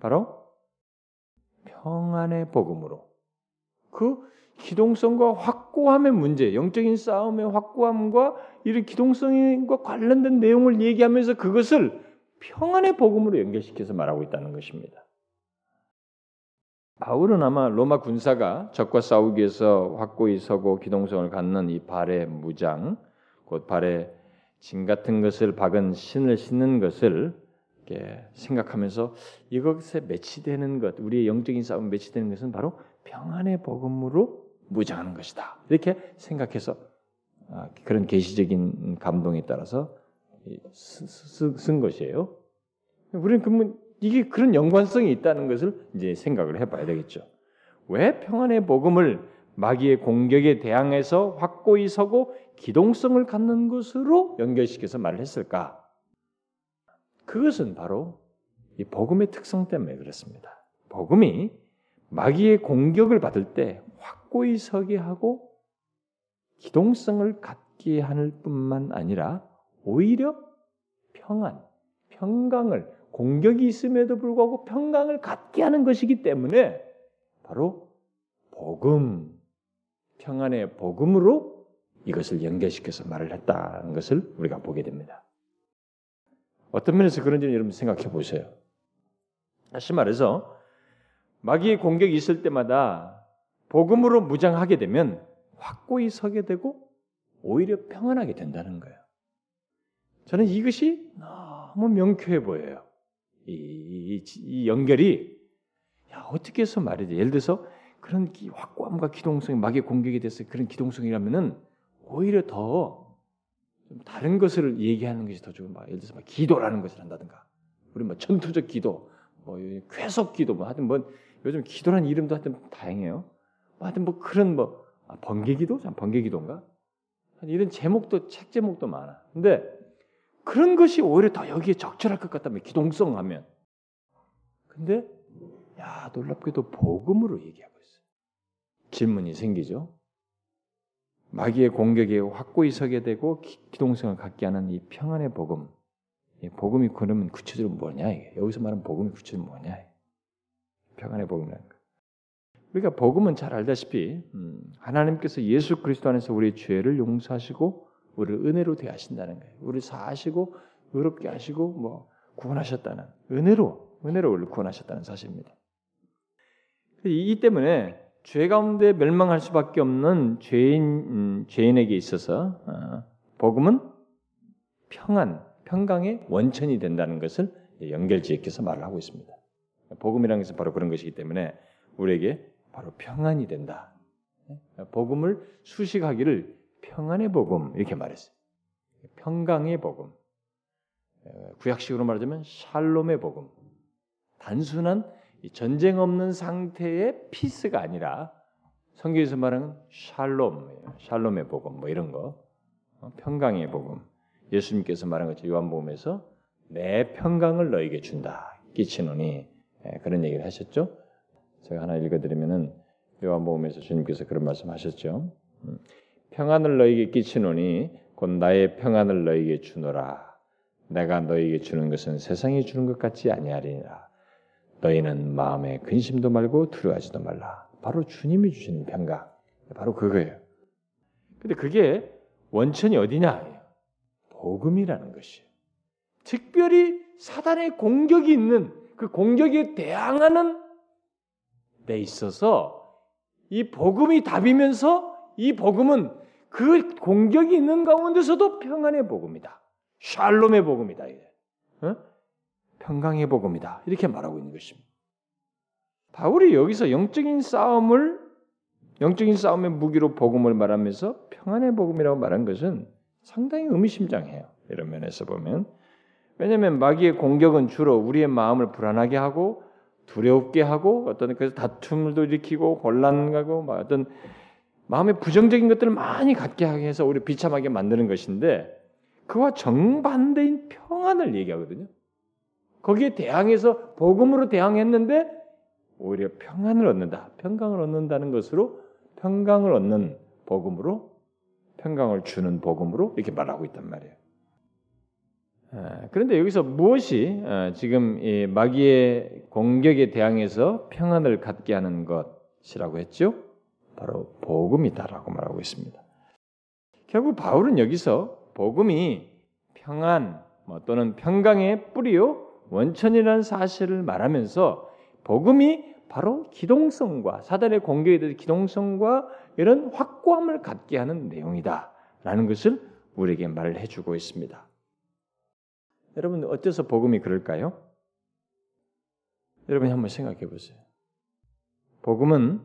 바로 평안의 복음으로 그 기동성과 확고함의 문제, 영적인 싸움의 확고함과 이런 기동성과 관련된 내용을 얘기하면서 그것을 평안의 복음으로 연결시켜서 말하고 있다는 것입니다. 바울은 아마 로마 군사가 적과 싸우기 위해서 확고히 서고 기동성을 갖는 이 발의 무장, 곧 발에 진 같은 것을 박은 신을 신는 것을 생각하면서 이것에 매치되는 것, 우리의 영적인 싸움 매치되는 것은 바로 평안의 복음으로 무장하는 것이다. 이렇게 생각해서 아, 그런 계시적인 감동에 따라서 쓴 것이에요. 우리는 그러면 이게 그런 연관성이 있다는 것을 이제 생각을 해봐야 되겠죠. 왜 평안의 복음을 마귀의 공격에 대항해서 확고히 서고 기동성을 갖는 것으로 연결시켜서 말을 했을까? 그것은 바로 이 복음의 특성 때문에 그렇습니다. 복음이 마귀의 공격을 받을 때 확고히 서게 하고 기동성을 갖게 하는 뿐만 아니라 오히려 평안, 평강을 공격이 있음에도 불구하고 평강을 갖게 하는 것이기 때문에 바로 복음, 평안의 복음으로 이것을 연결시켜서 말을 했다는 것을 우리가 보게 됩니다. 어떤 면에서 그런지 여러분 생각해 보세요. 다시 말해서 마귀의 공격이 있을 때마다 복음으로 무장하게 되면 확고히 서게 되고 오히려 평안하게 된다는 거예요. 저는 이것이 너무 명쾌해 보여요. 이, 이, 이 연결이 야, 어떻게 해서 말이지? 예를 들어서 그런 확고함과 기동성이 마귀의 공격에 대해서 그런 기동성이라면은 오히려 더 다른 것을 얘기하는 것이 더 좋은 바. 예를 들어서 막 기도라는 것을 한다든가, 우리 뭐 전투적 기도, 뭐 쾌속 기도, 뭐 하여튼 뭐 요즘 기도라는 이름도 하여튼 다행이에요. 뭐 하여튼 뭐 그런 뭐 아, 번개 기도, 번개 기도인가? 이런 제목도 책 제목도 많아. 근데 그런 것이 오히려 더 여기에 적절할 것 같다면 기동성 하면. 근데 야 놀랍게도 복음으로 얘기하고 있어요. 질문이 생기죠. 마귀의 공격에 확고히 서게 되고 기동성을 갖게 하는 이 평안의 복음. 이 복음이 그러면 구체적으로 뭐냐 이게 여기서 말하는 복음이 구체적으로 뭐냐 평안의 복음이라는 거. 우리가 복음은 잘 알다시피 음, 하나님께서 예수 그리스도 안에서 우리의 죄를 용서하시고 우리를 은혜로 대하신다는 거예요. 우리 사하시고 의롭게 하시고 뭐 구원하셨다는 은혜로 은혜로 우리를 구원하셨다는 사실입니다. 이 때문에 죄 가운데 멸망할 수밖에 없는 죄인 음, 죄인에게 있어서 어, 복음은 평안, 평강의 원천이 된다는 것을 연결지어서 말을 하고 있습니다. 복음이라는 것은 바로 그런 것이기 때문에 우리에게 바로 평안이 된다. 복음을 수식하기를 평안의 복음 이렇게 말했어요. 평강의 복음. 구약식으로 말하자면 샬롬의 복음. 단순한 전쟁 없는 상태의 피스가 아니라 성경에서 말하는 샬롬이에요. 샬롬의 복음 뭐 이런 거. 어, 평강의 복음. 예수님께서 말한 것처럼 요한복음에서 내 평강을 너에게 준다. 끼치노니 예, 그런 얘기를 하셨죠. 제가 하나 읽어드리면은 요한복음에서 주님께서 그런 말씀하셨죠. 음, 평안을 너에게 끼치노니 곧 나의 평안을 너에게 주노라. 내가 너에게 주는 것은 세상이 주는 것 같지 아니하리라. 너희는 마음에 근심도 말고 두려워하지도 말라. 바로 주님이 주시는 평강. 바로 그거예요. 근데 그게 원천이 어디냐? 복음이라는 것이. 특별히 사단의 공격이 있는 그 공격에 대항하는 데 있어서 이 복음이 답이면서 이 복음은 그 공격이 있는 가운데서도 평안의 복음이다. 샬롬의 복음이다. 어? 평강의 복음이다. 이렇게 말하고 있는 것입니다. 바울이 여기서 영적인 싸움을 영적인 싸움의 무기로 복음을 말하면서 평안의 복음이라고 말한 것은 상당히 의미심장해요. 이런 면에서 보면 왜냐하면 마귀의 공격은 주로 우리의 마음을 불안하게 하고 두렵게 하고 어떤 그래서 다툼도 일으키고 혼란하고 어떤 마음의 부정적인 것들을 많이 갖게 해서 우리 비참하게 만드는 것인데 그와 정반대인 평안을 얘기하거든요. 거기에 대항해서 복음으로 대항했는데 오히려 평안을 얻는다. 평강을 얻는다는 것으로 평강을 얻는 복음으로 평강을 주는 복음으로 이렇게 말하고 있단 말이에요. 아, 그런데 여기서 무엇이 아, 지금 마귀의 공격에 대항해서 평안을 갖게 하는 것이라고 했죠? 바로 복음이다라고 말하고 있습니다. 결국 바울은 여기서 복음이 평안 뭐 또는 평강의 뿌리요 원천이라는 사실을 말하면서 복음이 바로 기동성과 사단의 공격에 대해서 기동성과 이런 확고함을 갖게 하는 내용이다라는 것을 우리에게 말을 해주고 있습니다. 여러분 어째서 복음이 그럴까요? 여러분이 한번 생각해 보세요. 복음은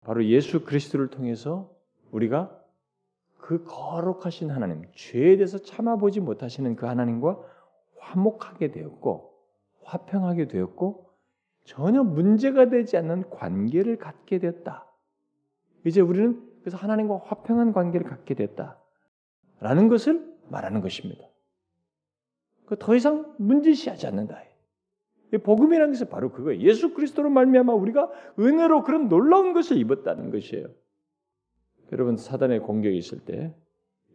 바로 예수 그리스도를 통해서 우리가 그 거룩하신 하나님, 죄에 대해서 참아보지 못하시는 그 하나님과 화목하게 되었고 화평하게 되었고 전혀 문제가 되지 않는 관계를 갖게 되었다. 이제 우리는 그래서 하나님과 화평한 관계를 갖게 됐다. 라는 것을 말하는 것입니다. 그더 이상 문제시하지 않는다. 복음이라는 것은 바로 그거예요. 예수 그리스도로 말미암아 우리가 은혜로 그런 놀라운 것을 입었다는 것이에요. 여러분 사단의 공격이 있을 때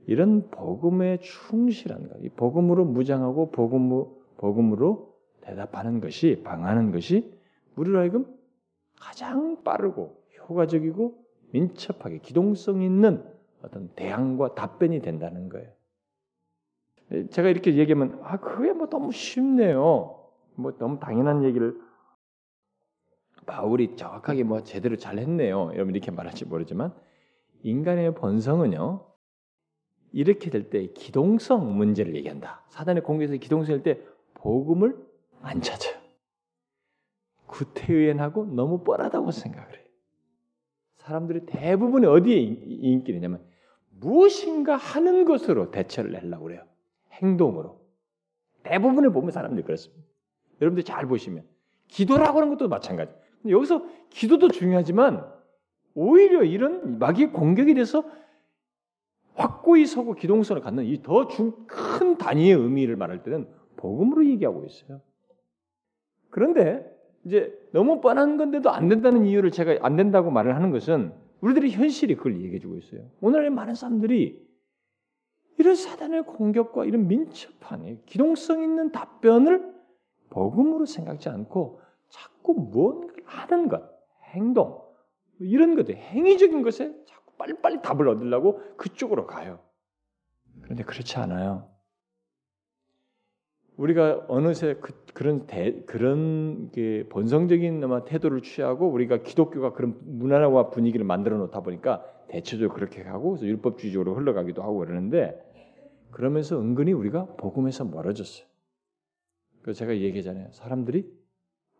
이런 복음에 충실한 것, 이 복음으로 무장하고 복음으로, 복음으로 대답하는 것이 방하는 것이 우리로 하여금 가장 빠르고 효과적이고 민첩하게 기동성 있는 어떤 대항과 답변이 된다는 거예요. 제가 이렇게 얘기하면 아 그게 뭐 너무 쉽네요. 뭐 너무 당연한 얘기를 바울이 정확하게 뭐 제대로 잘 했네요. 여러분 이렇게 말할지 모르지만 인간의 본성은요. 이렇게 될 때 기동성 문제를 얘기한다. 사단의 공격에서 기동성일 때 복음을 안 찾아요. 구태의연하고 너무 뻔하다고 생각을 해요. 사람들이 대부분이 어디에 인기느냐면 무엇인가 하는 것으로 대처를 하려고 그래요. 행동으로. 대부분을 보면 사람들이 그렇습니다. 여러분들 잘 보시면 기도라고 하는 것도 마찬가지. 여기서 기도도 중요하지만 오히려 이런 마귀의 공격에 대해서 확고히 서고 기동성을 갖는 이 더 큰 단위의 의미를 말할 때는 복음으로 얘기하고 있어요. 그런데 이제 너무 뻔한 건데도 안 된다는 이유를 제가 안 된다고 말을 하는 것은 우리들의 현실이 그걸 얘기해 주고 있어요. 오늘의 많은 사람들이 이런 사단의 공격과 이런 민첩한 기동성 있는 답변을 복음으로 생각지 않고 자꾸 무언가를 하는 것, 행동, 이런 것들, 행위적인 것에 자꾸 빨리빨리 답을 얻으려고 그쪽으로 가요. 그런데 그렇지 않아요. 우리가 어느새 그, 런 그런 그 본성적인 아마 태도를 취하고 우리가 기독교가 그런 문화와 분위기를 만들어 놓다 보니까 대체적으로 그렇게 하고 율법주의적으로 흘러가기도 하고 그러는데 그러면서 은근히 우리가 복음에서 멀어졌어요. 그래서 제가 얘기하잖아요. 사람들이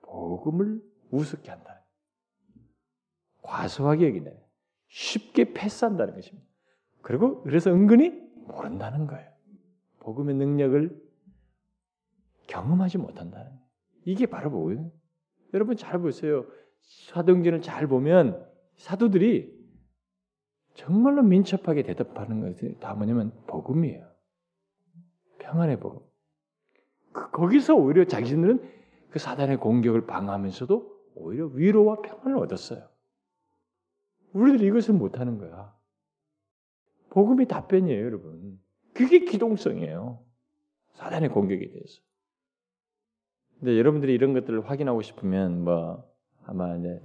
복음을 우습게 한다. 과소하게 여기네. 쉽게 패스한다는 것입니다. 그리고 그래서 은근히 모른다는 거예요. 복음의 능력을 경험하지 못한다는. 이게 바로 뭐예요? 여러분 잘 보세요. 사도행전을 잘 보면 사도들이 정말로 민첩하게 대답하는 것이 다 뭐냐면 복음이에요. 평안의 복음. 그, 거기서 오히려 자신들은 그 사단의 공격을 방어하면서도 오히려 위로와 평안을 얻었어요. 우리들이 이것을 못하는 거야. 복음이 답변이에요, 여러분. 그게 기동성이에요. 사단의 공격에 대해서. 근데 여러분들이 이런 것들을 확인하고 싶으면 뭐 아마 이제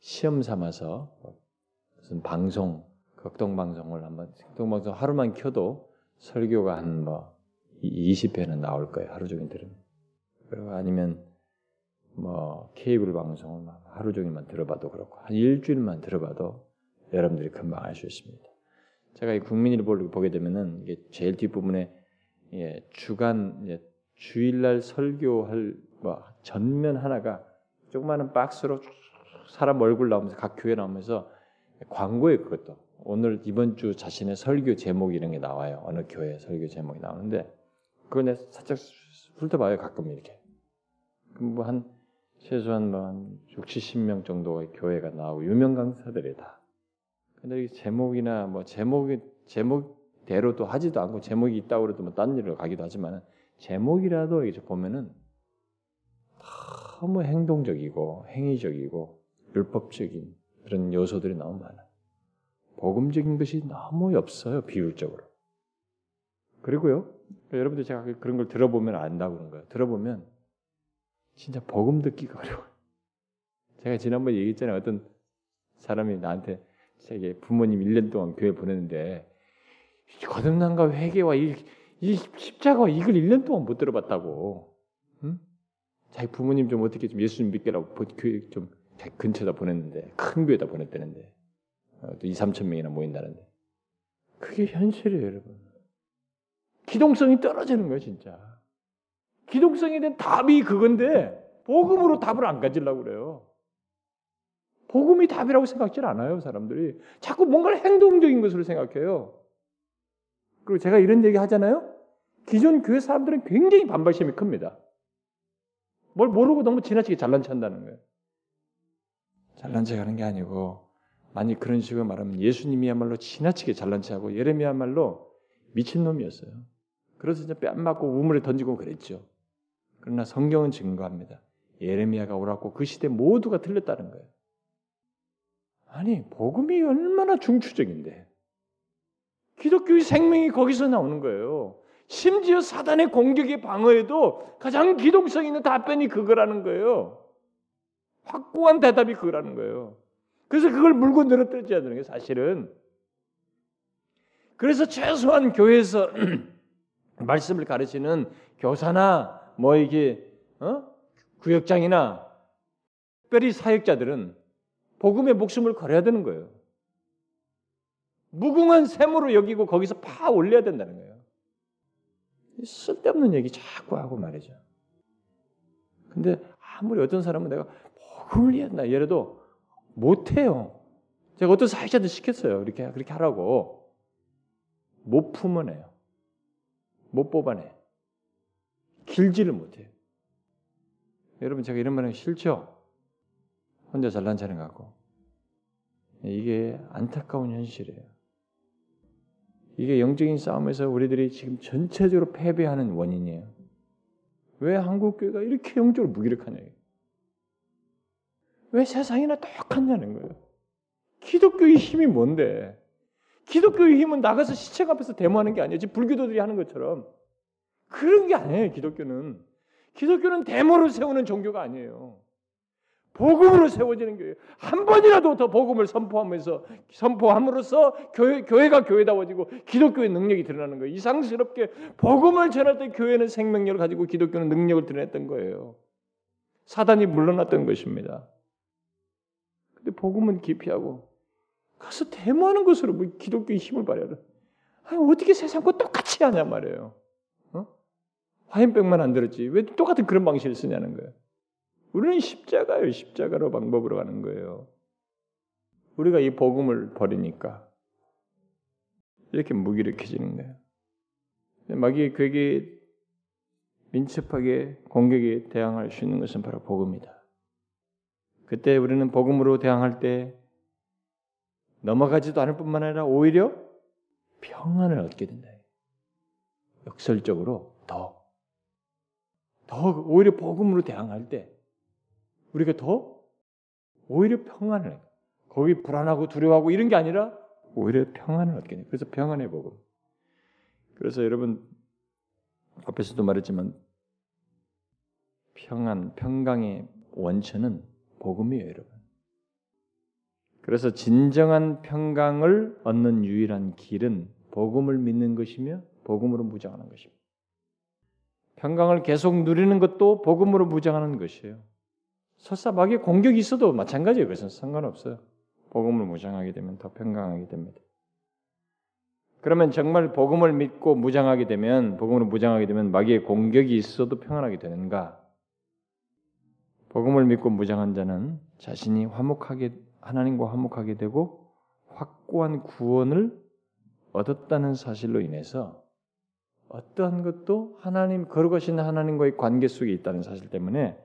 시험 삼아서 무슨 방송, 극동 방송을 한번 극동 방송 하루만 켜도 설교가 한뭐 20회는 나올 거예요. 하루 종일 들으면. 아니면 뭐 케이블 방송을 하루 종일만 들어봐도 그렇고 한 일주일만 들어봐도 여러분들이 금방 알 수 있습니다. 제가 이 국민일보를 보게 되면은 이게 제일 뒷부분에 예, 주간 예, 주일날 설교할 뭐 전면 하나가 조그마한 박스로 사람 얼굴 나오면서 각 교회 나오면서 광고에 그것도 오늘 이번 주 자신의 설교 제목 이런 게 나와요. 어느 교회 설교 제목이 나오는데 내 살짝 훑어봐요 가끔 이렇게. 뭐 한 최소한 뭐한 6, 70명 정도의 교회가 나오고 유명 강사들이 다. 근데 이 제목이나 뭐 제목이 제목대로도 하지도 않고 제목이 있다고 그래도 뭐 딴 일로 가기도 하지만 제목이라도 이제 보면은 너무 행동적이고 행위적이고 율법적인 그런 요소들이 너무 많아요. 복음적인 것이 너무 없어요 비율적으로. 그리고요 그러니까 여러분들 제가 그런 걸 들어보면 안다고 그런 거예요. 들어보면 진짜 복음 듣기가 [laughs] 어려워요. 제가 지난번에 얘기했잖아요. 어떤 사람이 나한테 제게 부모님 1년 동안 교회 보냈는데 거듭남과 회개와 이, 이 십자가와 이걸 1년 동안 못 들어봤다고. 응? 자기 부모님 좀 어떻게 좀 예수님 믿게라고 교회 좀 근처에다 보냈는데 큰 교회에다 보냈다는데 어, 또 2, 3천 명이나 모인다는데 그게 현실이에요, 여러분. 기동성이 떨어지는 거예요, 진짜. 기동성에 대한 답이 그건데 복음으로 답을 안 가지려고 그래요. 복음이 답이라고 생각지 않아요, 사람들이. 자꾸 뭔가를 행동적인 것으로 생각해요. 그리고 제가 이런 얘기 하잖아요. 기존 교회 사람들은 굉장히 반발심이 큽니다. 뭘 모르고 너무 지나치게 잘난 체 한다는 거예요. 잘난 체 하는 게 아니고 만약 그런 식으로 말하면 예수님이야말로 지나치게 잘난 체하고 예레미야말로 미친놈이었어요. 그래서 이제 뺨 맞고 우물에 던지고 그랬죠. 그러나 성경은 증거합니다. 예레미야가 옳았고 그 시대 모두가 틀렸다는 거예요. 아니 복음이 얼마나 중추적인데 기독교의 생명이 거기서 나오는 거예요. 심지어 사단의 공격의 방어에도 가장 기동성 있는 답변이 그거라는 거예요. 확고한 대답이 그거라는 거예요. 그래서 그걸 물고 늘어뜨려야 되는 게 사실은. 그래서 최소한 교회에서 [clears throat] 말씀을 가르치는 교사나 뭐 이게 어? 구역장이나 특별히 사역자들은 복음의 목숨을 걸어야 되는 거예요. 무궁한 샘으로 여기고 거기서 파 올려야 된다는 거예요. 쓸데없는 얘기 자꾸 하고 말이죠. 근데 아무리 어떤 사람은 내가 복음을 이해한다 이래도 못해요. 제가 어떤 사회자들 시켰어요. 이렇게 그렇게 하라고 못 품어내요. 못 뽑아내. 길지를 못해요. 여러분 제가 이런 말하기 싫죠? 혼자 잘난 차는 갖고 이게 안타까운 현실이에요. 이게 영적인 싸움에서 우리들이 지금 전체적으로 패배하는 원인이에요. 왜 한국 교회가 이렇게 영적으로 무기력하냐? 왜 세상이나 똑같냐는 거예요. 기독교의 힘이 뭔데? 기독교의 힘은 나가서 시책 앞에서 데모하는 게 아니에요. 지금 불교도들이 하는 것처럼 그런 게 아니에요. 기독교는 기독교는 데모를 세우는 종교가 아니에요. 복음으로 세워지는 교회. 한 번이라도 더 복음을 선포하면서 선포함으로써 교회, 교회가 교회다워지고 기독교의 능력이 드러나는 거예요. 이상스럽게 복음을 전할 때 교회는 생명력을 가지고 기독교는 능력을 드러냈던 거예요. 사단이 물러났던 것입니다. 근데 복음은 기피하고 가서 데모하는 것으로 뭐 기독교의 힘을 발휘하라. 아니, 어떻게 세상과 똑같이 하냐 말이에요. 어? 화염병만 안 들었지 왜 똑같은 그런 방식을 쓰냐는 거예요. 우리는 십자가요 십자가로 방법으로 가는 거예요. 우리가 이 복음을 버리니까 이렇게 무기력해지는 거예요. 마귀의 그에게 민첩하게 공격에 대항할 수 있는 것은 바로 복음이다. 그때 우리는 복음으로 대항할 때 넘어가지도 않을 뿐만 아니라 오히려 평안을 얻게 된다. 역설적으로 더, 더 오히려 복음으로 대항할 때 우리가 더 오히려 평안을 해. 거기 불안하고 두려워하고 이런 게 아니라 오히려 평안을 얻게 돼. 그래서 평안의 복음. 그래서 여러분 앞에서도 말했지만 평안, 평강의 원천은 복음이에요, 여러분. 그래서 진정한 평강을 얻는 유일한 길은 복음을 믿는 것이며 복음으로 무장하는 것입니다. 평강을 계속 누리는 것도 복음으로 무장하는 것이에요. 설사 마귀 공격이 있어도 마찬가지예요. 그것은 상관없어요. 복음을 무장하게 되면 더 평강하게 됩니다. 그러면 정말 복음을 믿고 무장하게 되면 복음으로 무장하게 되면 마귀의 공격이 있어도 평안하게 되는가? 복음을 믿고 무장한 자는 자신이 화목하게 하나님과 화목하게 되고 확고한 구원을 얻었다는 사실로 인해서 어떠한 것도 하나님 거룩하신 하나님과의 관계 속에 있다는 사실 때문에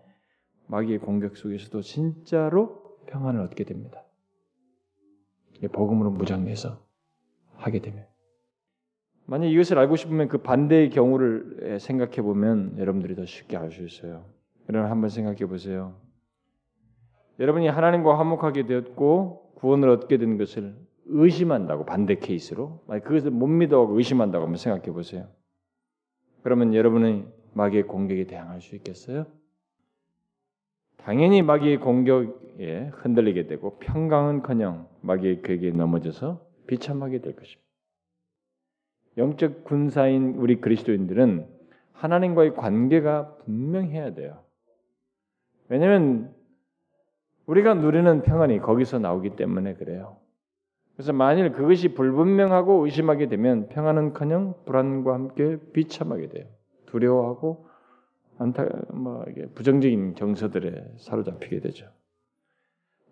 마귀의 공격 속에서도 진짜로 평안을 얻게 됩니다. 복음으로 무장해서 하게 되면 만약 이것을 알고 싶으면 그 반대의 경우를 생각해 보면 여러분들이 더 쉽게 알 수 있어요. 여러분 한번 생각해 보세요. 여러분이 하나님과 화목하게 되었고 구원을 얻게 된 것을 의심한다고 반대 케이스로 그것을 못 믿어하고 의심한다고 한번 생각해 보세요. 그러면 여러분은 마귀의 공격에 대항할 수 있겠어요? 당연히 마귀의 공격에 흔들리게 되고 평강은커녕 마귀의 궤에 넘어져서 비참하게 될 것입니다. 영적 군사인 우리 그리스도인들은 하나님과의 관계가 분명해야 돼요. 왜냐하면 우리가 누리는 평안이 거기서 나오기 때문에 그래요. 그래서 만일 그것이 불분명하고 의심하게 되면 평안은커녕 불안과 함께 비참하게 돼요. 두려워하고 안타 뭐 이게 부정적인 정서들에 사로잡히게 되죠.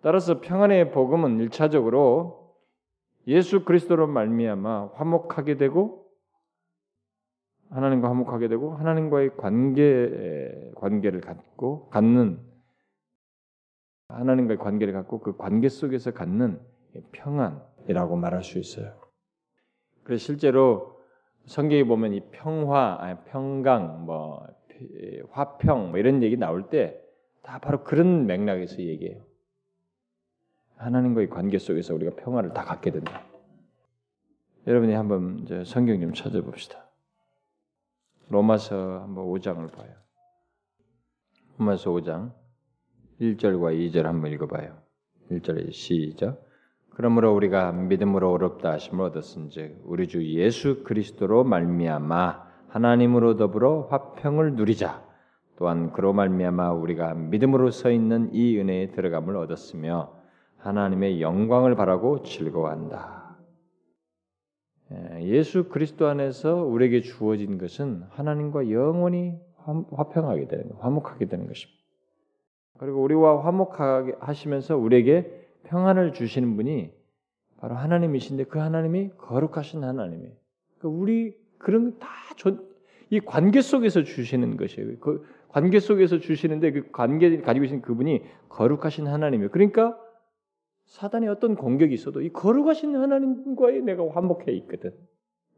따라서 평안의 복음은 일차적으로 예수 그리스도로 말미암아 화목하게 되고 하나님과 화목하게 되고 하나님과의 관계 관계를 갖고 갖는 하나님과의 관계를 갖고 그 관계 속에서 갖는 평안이라고 말할 수 있어요. 그래서 실제로 성경에 보면 이 평화, 평강, 뭐 화평 뭐 이런 얘기 나올 때 다 바로 그런 맥락에서 얘기해요. 하나님과의 관계 속에서 우리가 평화를 다 갖게 된다. 여러분이 한번 성경 좀 찾아봅시다. 로마서 한번 5장을 봐요. 로마서 5장 1절과 2절 한번 읽어봐요. 1절에 시작. 그러므로 우리가 믿음으로 어렵다 하심을 얻었은즉 우리 주 예수 그리스도로 말미암아 하나님으로 더불어 화평을 누리자. 또한 그로 말미암아 우리가 믿음으로 서 있는 이 은혜에 들어감을 얻었으며 하나님의 영광을 바라고 즐거워한다. 예, 예수 그리스도 안에서 우리에게 주어진 것은 하나님과 영원히 화평하게 되는, 화목하게 되는 것입니다. 그리고 우리와 화목하게 하시면서 우리에게 평안을 주시는 분이 바로 하나님이신데 그 하나님이 거룩하신 하나님이에요. 그러니까 우리 그런 다이 관계 속에서 주시는 것이에요. 그 관계 속에서 주시는데 그 관계 가지고 계신 그분이 거룩하신 하나님이에요. 그러니까 사단의 어떤 공격이 있어도 이 거룩하신 하나님과의 내가 화목해 있거든.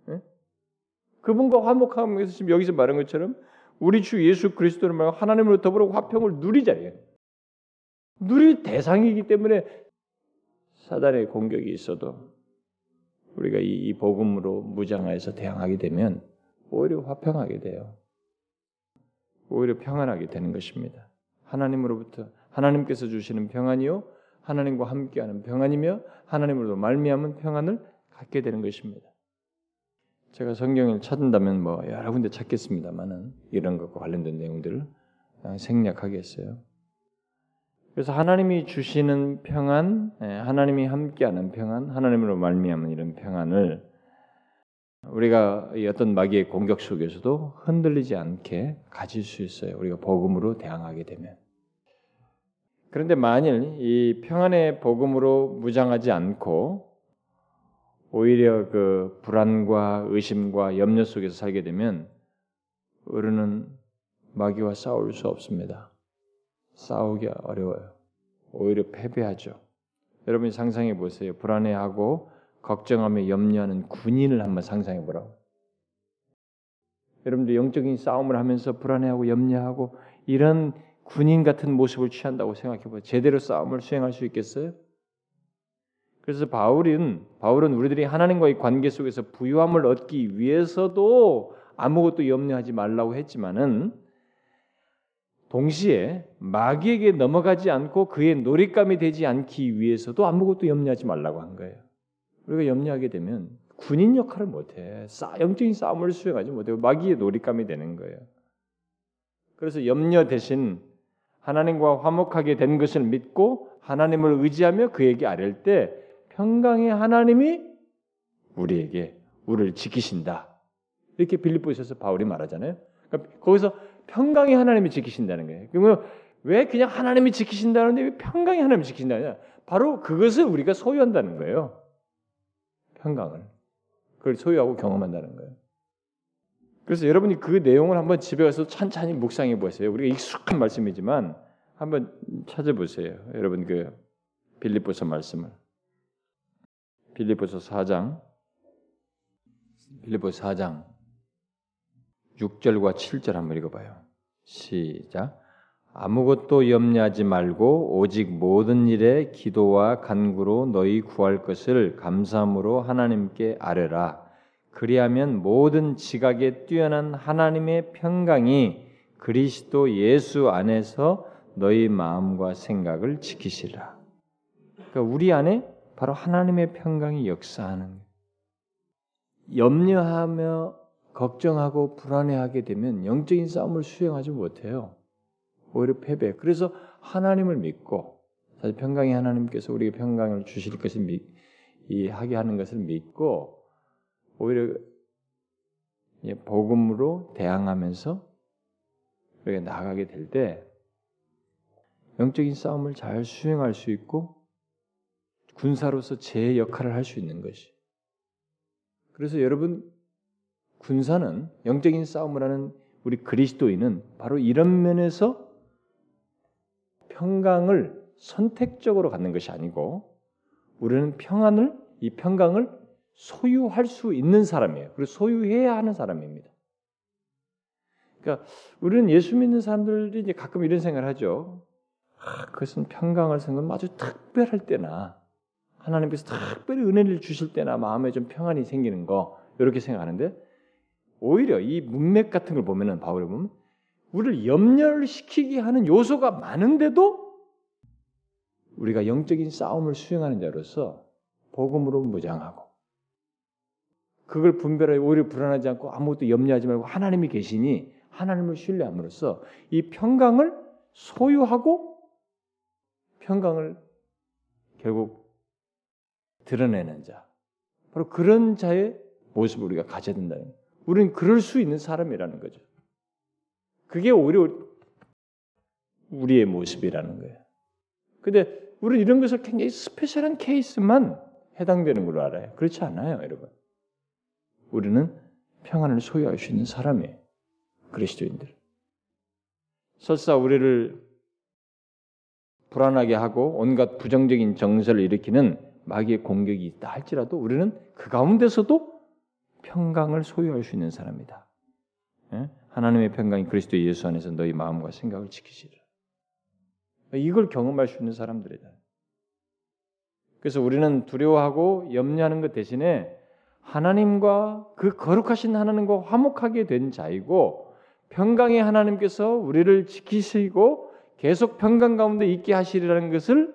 네? 그분과 화목함에서 지금 여기서 말한 것처럼 우리 주 예수 그리스도를 말하고 하나님으로 더불어 화평을 누리자예요. 누릴 대상이기 때문에 사단의 공격이 있어도 우리가 이, 이 복음으로 무장하여서 대항하게 되면 오히려 화평하게 돼요. 오히려 평안하게 되는 것입니다. 하나님으로부터 하나님께서 주시는 평안이요 하나님과 함께하는 평안이며 하나님으로 말미암은 평안을 갖게 되는 것입니다. 제가 성경을 찾는다면 뭐 여러 군데 찾겠습니다만은 이런 것과 관련된 내용들을 생략하겠어요. 그래서 하나님이 주시는 평안, 예, 하나님이 함께하는 평안, 하나님으로 말미암은 이런 평안을 우리가 어떤 마귀의 공격 속에서도 흔들리지 않게 가질 수 있어요. 우리가 복음으로 대항하게 되면. 그런데 만일 이 평안의 복음으로 무장하지 않고 오히려 그 불안과 의심과 염려 속에서 살게 되면 우리는 마귀와 싸울 수 없습니다. 싸우기 어려워요. 오히려 패배하죠. 여러분이 상상해 보세요. 불안해하고 걱정하며 염려하는 군인을 한번 상상해 보라고. 여러분들 영적인 싸움을 하면서 불안해하고 염려하고 이런 군인 같은 모습을 취한다고 생각해 보세요. 제대로 싸움을 수행할 수 있겠어요? 그래서 바울은 바울은 우리들이 하나님과의 관계 속에서 부유함을 얻기 위해서도 아무것도 염려하지 말라고 했지만은 동시에 마귀에게 넘어가지 않고 그의 놀잇감이 되지 않기 위해서도 아무것도 염려하지 말라고 한 거예요. 우리가 염려하게 되면 군인 역할을 못해. 영적인 싸움을 수행하지 못해. 마귀의 놀잇감이 되는 거예요. 그래서 염려 대신 하나님과 화목하게 된 것을 믿고 하나님을 의지하며 그에게 아랠 때 평강의 하나님이 우리에게 우리를 지키신다. 이렇게 빌립보에서 바울이 말하잖아요. 그러니까 거기서 평강의 하나님이 지키신다는 거예요. 그러면 왜 그냥 하나님이 지키신다는데 왜 평강의 하나님이 지키신다냐? 바로 그것을 우리가 소유한다는 거예요. 평강을. 그걸 소유하고 경험한다는 거예요. 그래서 여러분이 그 내용을 한번 집에 가서 찬찬히 묵상해 보세요. 우리가 익숙한 말씀이지만 한번 찾아보세요. 여러분 그 빌립보서 말씀을. 빌립보서 4장 빌립보서 4장 6절과 7절 한번 읽어봐요. 시작. 아무것도 염려하지 말고 오직 모든 일에 기도와 간구로 너희 구할 것을 감사함으로 하나님께 아뢰라. 그리하면 모든 지각에 뛰어난 하나님의 평강이 그리스도 예수 안에서 너희 마음과 생각을 지키시라. 그러니까 우리 안에 바로 하나님의 평강이 역사하는 염려하며 걱정하고 불안해하게 되면 영적인 싸움을 수행하지 못해요. 오히려 패배. 그래서 하나님을 믿고 사실 평강의 하나님께서 우리에게 평강을 주실 것을 믿, 이 하게 하는 것을 믿고 오히려 복음으로 대항하면서 우리가 나가게 될 때 영적인 싸움을 잘 수행할 수 있고 군사로서 제 역할을 할 수 있는 것이. 그래서 여러분 군사는 영적인 싸움을 하는 우리 그리스도인은 바로 이런 면에서 평강을 선택적으로 갖는 것이 아니고 우리는 평안을 이 평강을 소유할 수 있는 사람이에요. 그리고 소유해야 하는 사람입니다. 그러니까 우리는 예수 믿는 사람들이 이제 가끔 이런 생각을 하죠. 아, 그것은 평강을 생각 아주 특별할 때나 하나님께서 특별히 은혜를 주실 때나 마음에 좀 평안이 생기는 거 이렇게 생각하는데 오히려 이 문맥 같은 걸 보면은 바울이 보면 우리를 염려를 시키게 하는 요소가 많은데도 우리가 영적인 싸움을 수행하는 자로서 복음으로 무장하고 그걸 분별하여 오히려 불안하지 않고 아무것도 염려하지 말고 하나님이 계시니 하나님을 신뢰함으로써 이 평강을 소유하고 평강을 결국 드러내는 자 바로 그런 자의 모습을 우리가 가져야 된다는. 우리는 그럴 수 있는 사람이라는 거죠. 그게 오히려 우리의 모습이라는 거예요. 근데 우리는 이런 것을 굉장히 스페셜한 케이스만 해당되는 걸로 알아요. 그렇지 않아요, 여러분. 우리는 평안을 소유할 수 있는 사람이에요. 그리스도인들. 설사 우리를 불안하게 하고 온갖 부정적인 정서를 일으키는 마귀의 공격이 있다 할지라도 우리는 그 가운데서도 평강을 소유할 수 있는 사람이다. 예? 하나님의 평강이 그리스도 예수 안에서 너희 마음과 생각을 지키시리라. 이걸 경험할 수 있는 사람들이다. 그래서 우리는 두려워하고 염려하는 것 대신에 하나님과 그 거룩하신 하나님과 화목하게 된 자이고 평강의 하나님께서 우리를 지키시고 계속 평강 가운데 있게 하시리라는 것을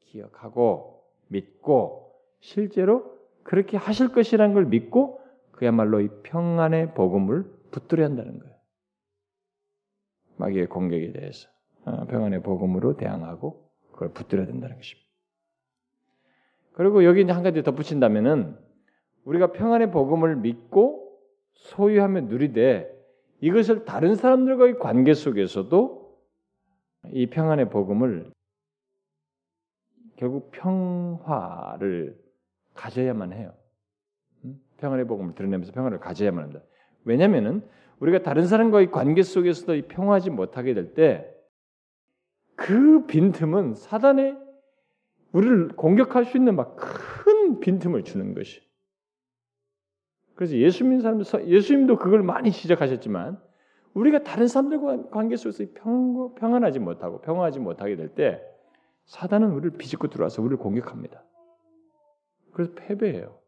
기억하고 믿고 실제로 그렇게 하실 것이라는 걸 믿고 그야말로 이 평안의 복음을 붙들어야 한다는 거예요. 마귀의 공격에 대해서 어, 평안의 복음으로 대항하고 그걸 붙들어야 된다는 것입니다. 그리고 여기 한 가지 덧붙인다면은 우리가 평안의 복음을 믿고 소유하며 누리되 이것을 다른 사람들과의 관계 속에서도 이 평안의 복음을 결국 평화를 가져야만 해요. 평안의 복음을 드러내면서 평화를 가져야만 한다. 왜냐하면은 우리가 다른 사람과의 관계 속에서도 평화하지 못하게 될 때 그 빈틈은 사단의 우리를 공격할 수 있는 막 큰 빈틈을 주는 것이. 그래서 예수 믿는 사람들, 예수님도 그걸 많이 시작하셨지만 우리가 다른 사람들과 관계 속에서 평, 평안하지 못하고 평화하지 못하게 될 때 사단은 우리를 비집고 들어와서 우리를 공격합니다. 그래서 패배해요.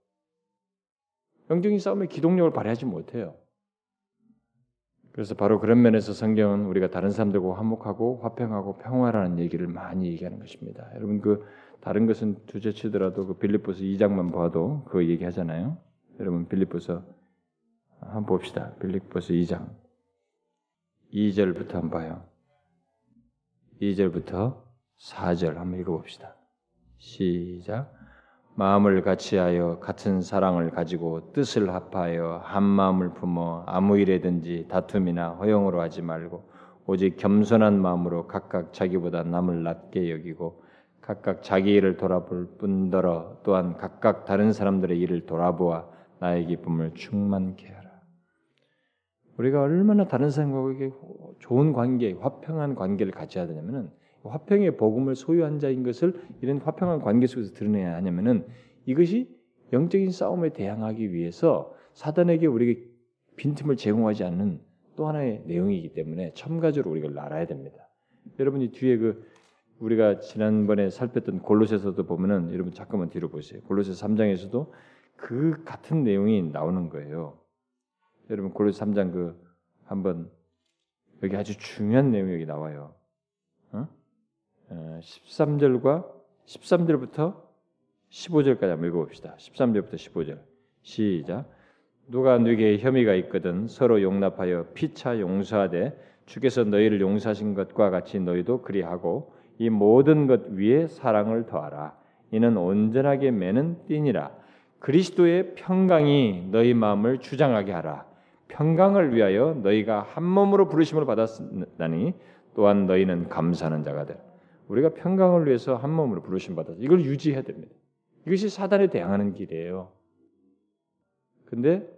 영적인 싸움에 기동력을 발휘하지 못해요. 그래서 바로 그런 면에서 성경은 우리가 다른 사람들과 화목하고 화평하고 평화라는 얘기를 많이 얘기하는 것입니다. 여러분 그 다른 것은 두째 치더라도 그 빌립보서 2장만 봐도 그거 얘기하잖아요. 여러분 빌립보서 한번 봅시다. 빌립보서 2장 2절부터 한번 봐요. 2절부터 4절 한번 읽어봅시다. 시작. 마음을 같이하여 같은 사랑을 가지고 뜻을 합하여 한 마음을 품어 아무 일에든지 다툼이나 허용으로 하지 말고 오직 겸손한 마음으로 각각 자기보다 남을 낮게 여기고 각각 자기 일을 돌아볼 뿐더러 또한 각각 다른 사람들의 일을 돌아보아 나의 기쁨을 충만케 하라. 우리가 얼마나 다른 사람과 좋은 관계, 화평한 관계를 가져야 되냐면은 화평의 복음을 소유한 자인 것을 이런 화평한 관계 속에서 드러내야 하냐면은 이것이 영적인 싸움에 대항하기 위해서 사단에게 우리에게 빈틈을 제공하지 않는 또 하나의 내용이기 때문에 첨가적으로 우리가 알아야 됩니다. 여러분이 뒤에 그 우리가 지난번에 살폈던 골로새서도 보면은 여러분 잠깐만 뒤로 보세요. 골로새 3장에서도 그 같은 내용이 나오는 거예요. 여러분 골로새 3장 그 한번 여기 아주 중요한 내용이 여기 나와요. 어? 13절과 13절부터 15절까지 한번 읽어봅시다. 13절부터 15절 시작. 누가 누게 혐의가 있거든 서로 용납하여 피차 용서하되 주께서 너희를 용서하신 것과 같이 너희도 그리하고 이 모든 것 위에 사랑을 더하라. 이는 온전하게 매는 띠니라. 그리스도의 평강이 너희 마음을 주장하게 하라. 평강을 위하여 너희가 한 몸으로 부르심을 받았나니 또한 너희는 감사하는 자가 되. 우리가 평강을 위해서 한 몸으로 부르심 받아서 이걸 유지해야 됩니다. 이것이 사단에 대항하는 길이에요. 근데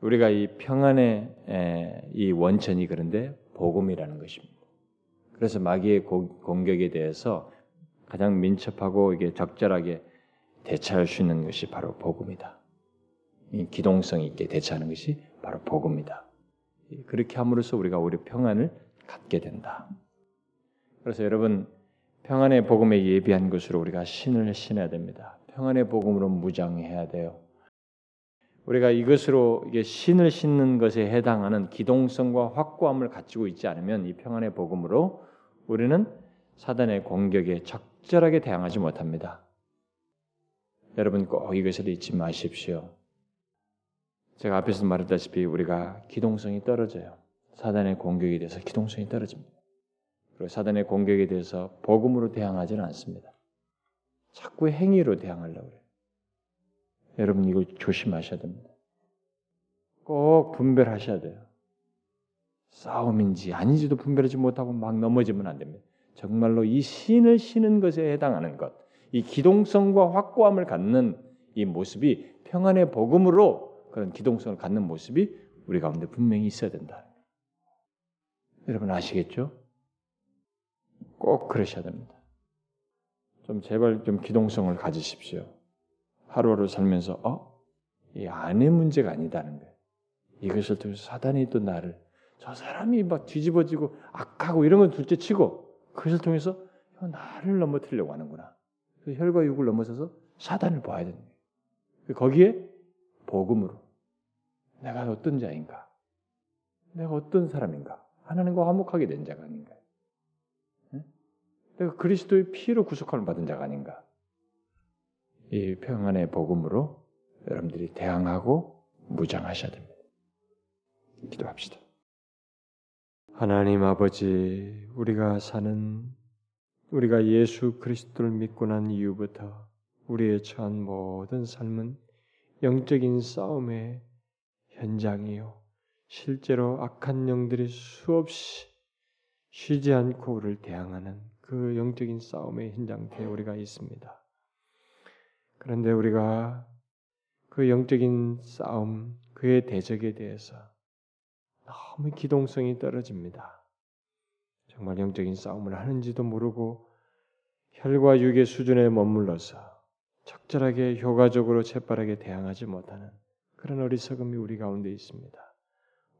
우리가 이 평안의 이 원천이 그런데 복음이라는 것입니다. 그래서 마귀의 공격에 대해서 가장 민첩하고 이게 적절하게 대처할 수 있는 것이 바로 복음이다. 이 기동성 있게 대처하는 것이 바로 복음이다. 그렇게 함으로써 우리가 우리 평안을 갖게 된다. 그래서 여러분 평안의 복음에 예비한 것으로 우리가 신을 신어야 됩니다. 평안의 복음으로 무장해야 돼요. 우리가 이것으로 이게 신을 신는 것에 해당하는 기동성과 확고함을 갖추고 있지 않으면 이 평안의 복음으로 우리는 사단의 공격에 적절하게 대항하지 못합니다. 여러분 꼭 이것을 잊지 마십시오. 제가 앞에서 말했다시피 우리가 기동성이 떨어져요. 사단의 공격에 대해서 기동성이 떨어집니다. 그리고 사단의 공격에 대해서 복음으로 대항하지는 않습니다. 자꾸 행위로 대항하려고 해요. 여러분 이거 조심하셔야 됩니다. 꼭 분별하셔야 돼요. 싸움인지 아닌지도 분별하지 못하고 막 넘어지면 안 됩니다. 정말로 이 신을 신은 것에 해당하는 것, 이 기동성과 확고함을 갖는 이 모습이 평안의 복음으로 그런 기동성을 갖는 모습이 우리 가운데 분명히 있어야 된다. 여러분 아시겠죠? 꼭 그러셔야 됩니다. 좀 제발 좀 기동성을 가지십시오. 하루하루 살면서 어? 이 안의 문제가 아니다는 거예요. 이것을 통해서 사단이 또 나를 저 사람이 막 뒤집어지고 악하고 이런 건 둘째 치고 그것을 통해서 나를 넘어뜨리려고 하는구나. 그 혈과 육을 넘어서서 사단을 봐야 되는 거예요. 거기에 복음으로 내가 어떤 자인가? 내가 어떤 사람인가? 하나님과 화목하게 된 자가 아닌가? 내가 그리스도의 피로 구속함을 받은 자가 아닌가? 이 평안의 복음으로 여러분들이 대항하고 무장하셔야 됩니다. 기도합시다. 하나님 아버지, 우리가 사는 우리가 예수 그리스도를 믿고 난 이후부터 우리의 처한 모든 삶은 영적인 싸움의 현장이요. 실제로 악한 영들이 수없이 쉬지 않고 우리를 대항하는 그 영적인 싸움의 현장터에 우리가 있습니다. 그런데 우리가 그 영적인 싸움, 그의 대적에 대해서 너무 기동성이 떨어집니다. 정말 영적인 싸움을 하는지도 모르고 혈과 육의 수준에 머물러서 적절하게 효과적으로 재빠르게 대항하지 못하는 그런 어리석음이 우리 가운데 있습니다.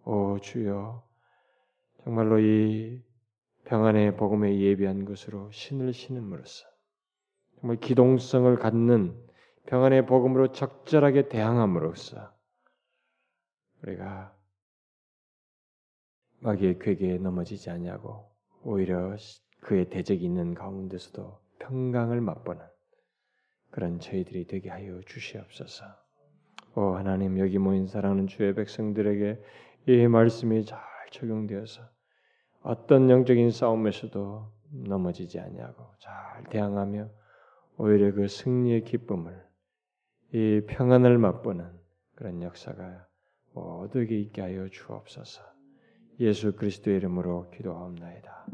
오 주여 정말로 이 평안의 복음에 예비한 것으로 신을 신음으로써 정말 기동성을 갖는 평안의 복음으로 적절하게 대항함으로써 우리가 마귀의 괴계에 넘어지지 아니하고 오히려 그의 대적이 있는 가운데서도 평강을 맛보는 그런 저희들이 되게 하여 주시옵소서. 오 하나님 여기 모인 사랑하는 주의 백성들에게 이 말씀이 잘 적용되어서 어떤 영적인 싸움에서도 넘어지지 아니하고 잘 대항하며 오히려 그 승리의 기쁨을 이 평안을 맛보는 그런 역사가 모두에게 있게 하여 주옵소서. 예수 그리스도의 이름으로 기도하옵나이다.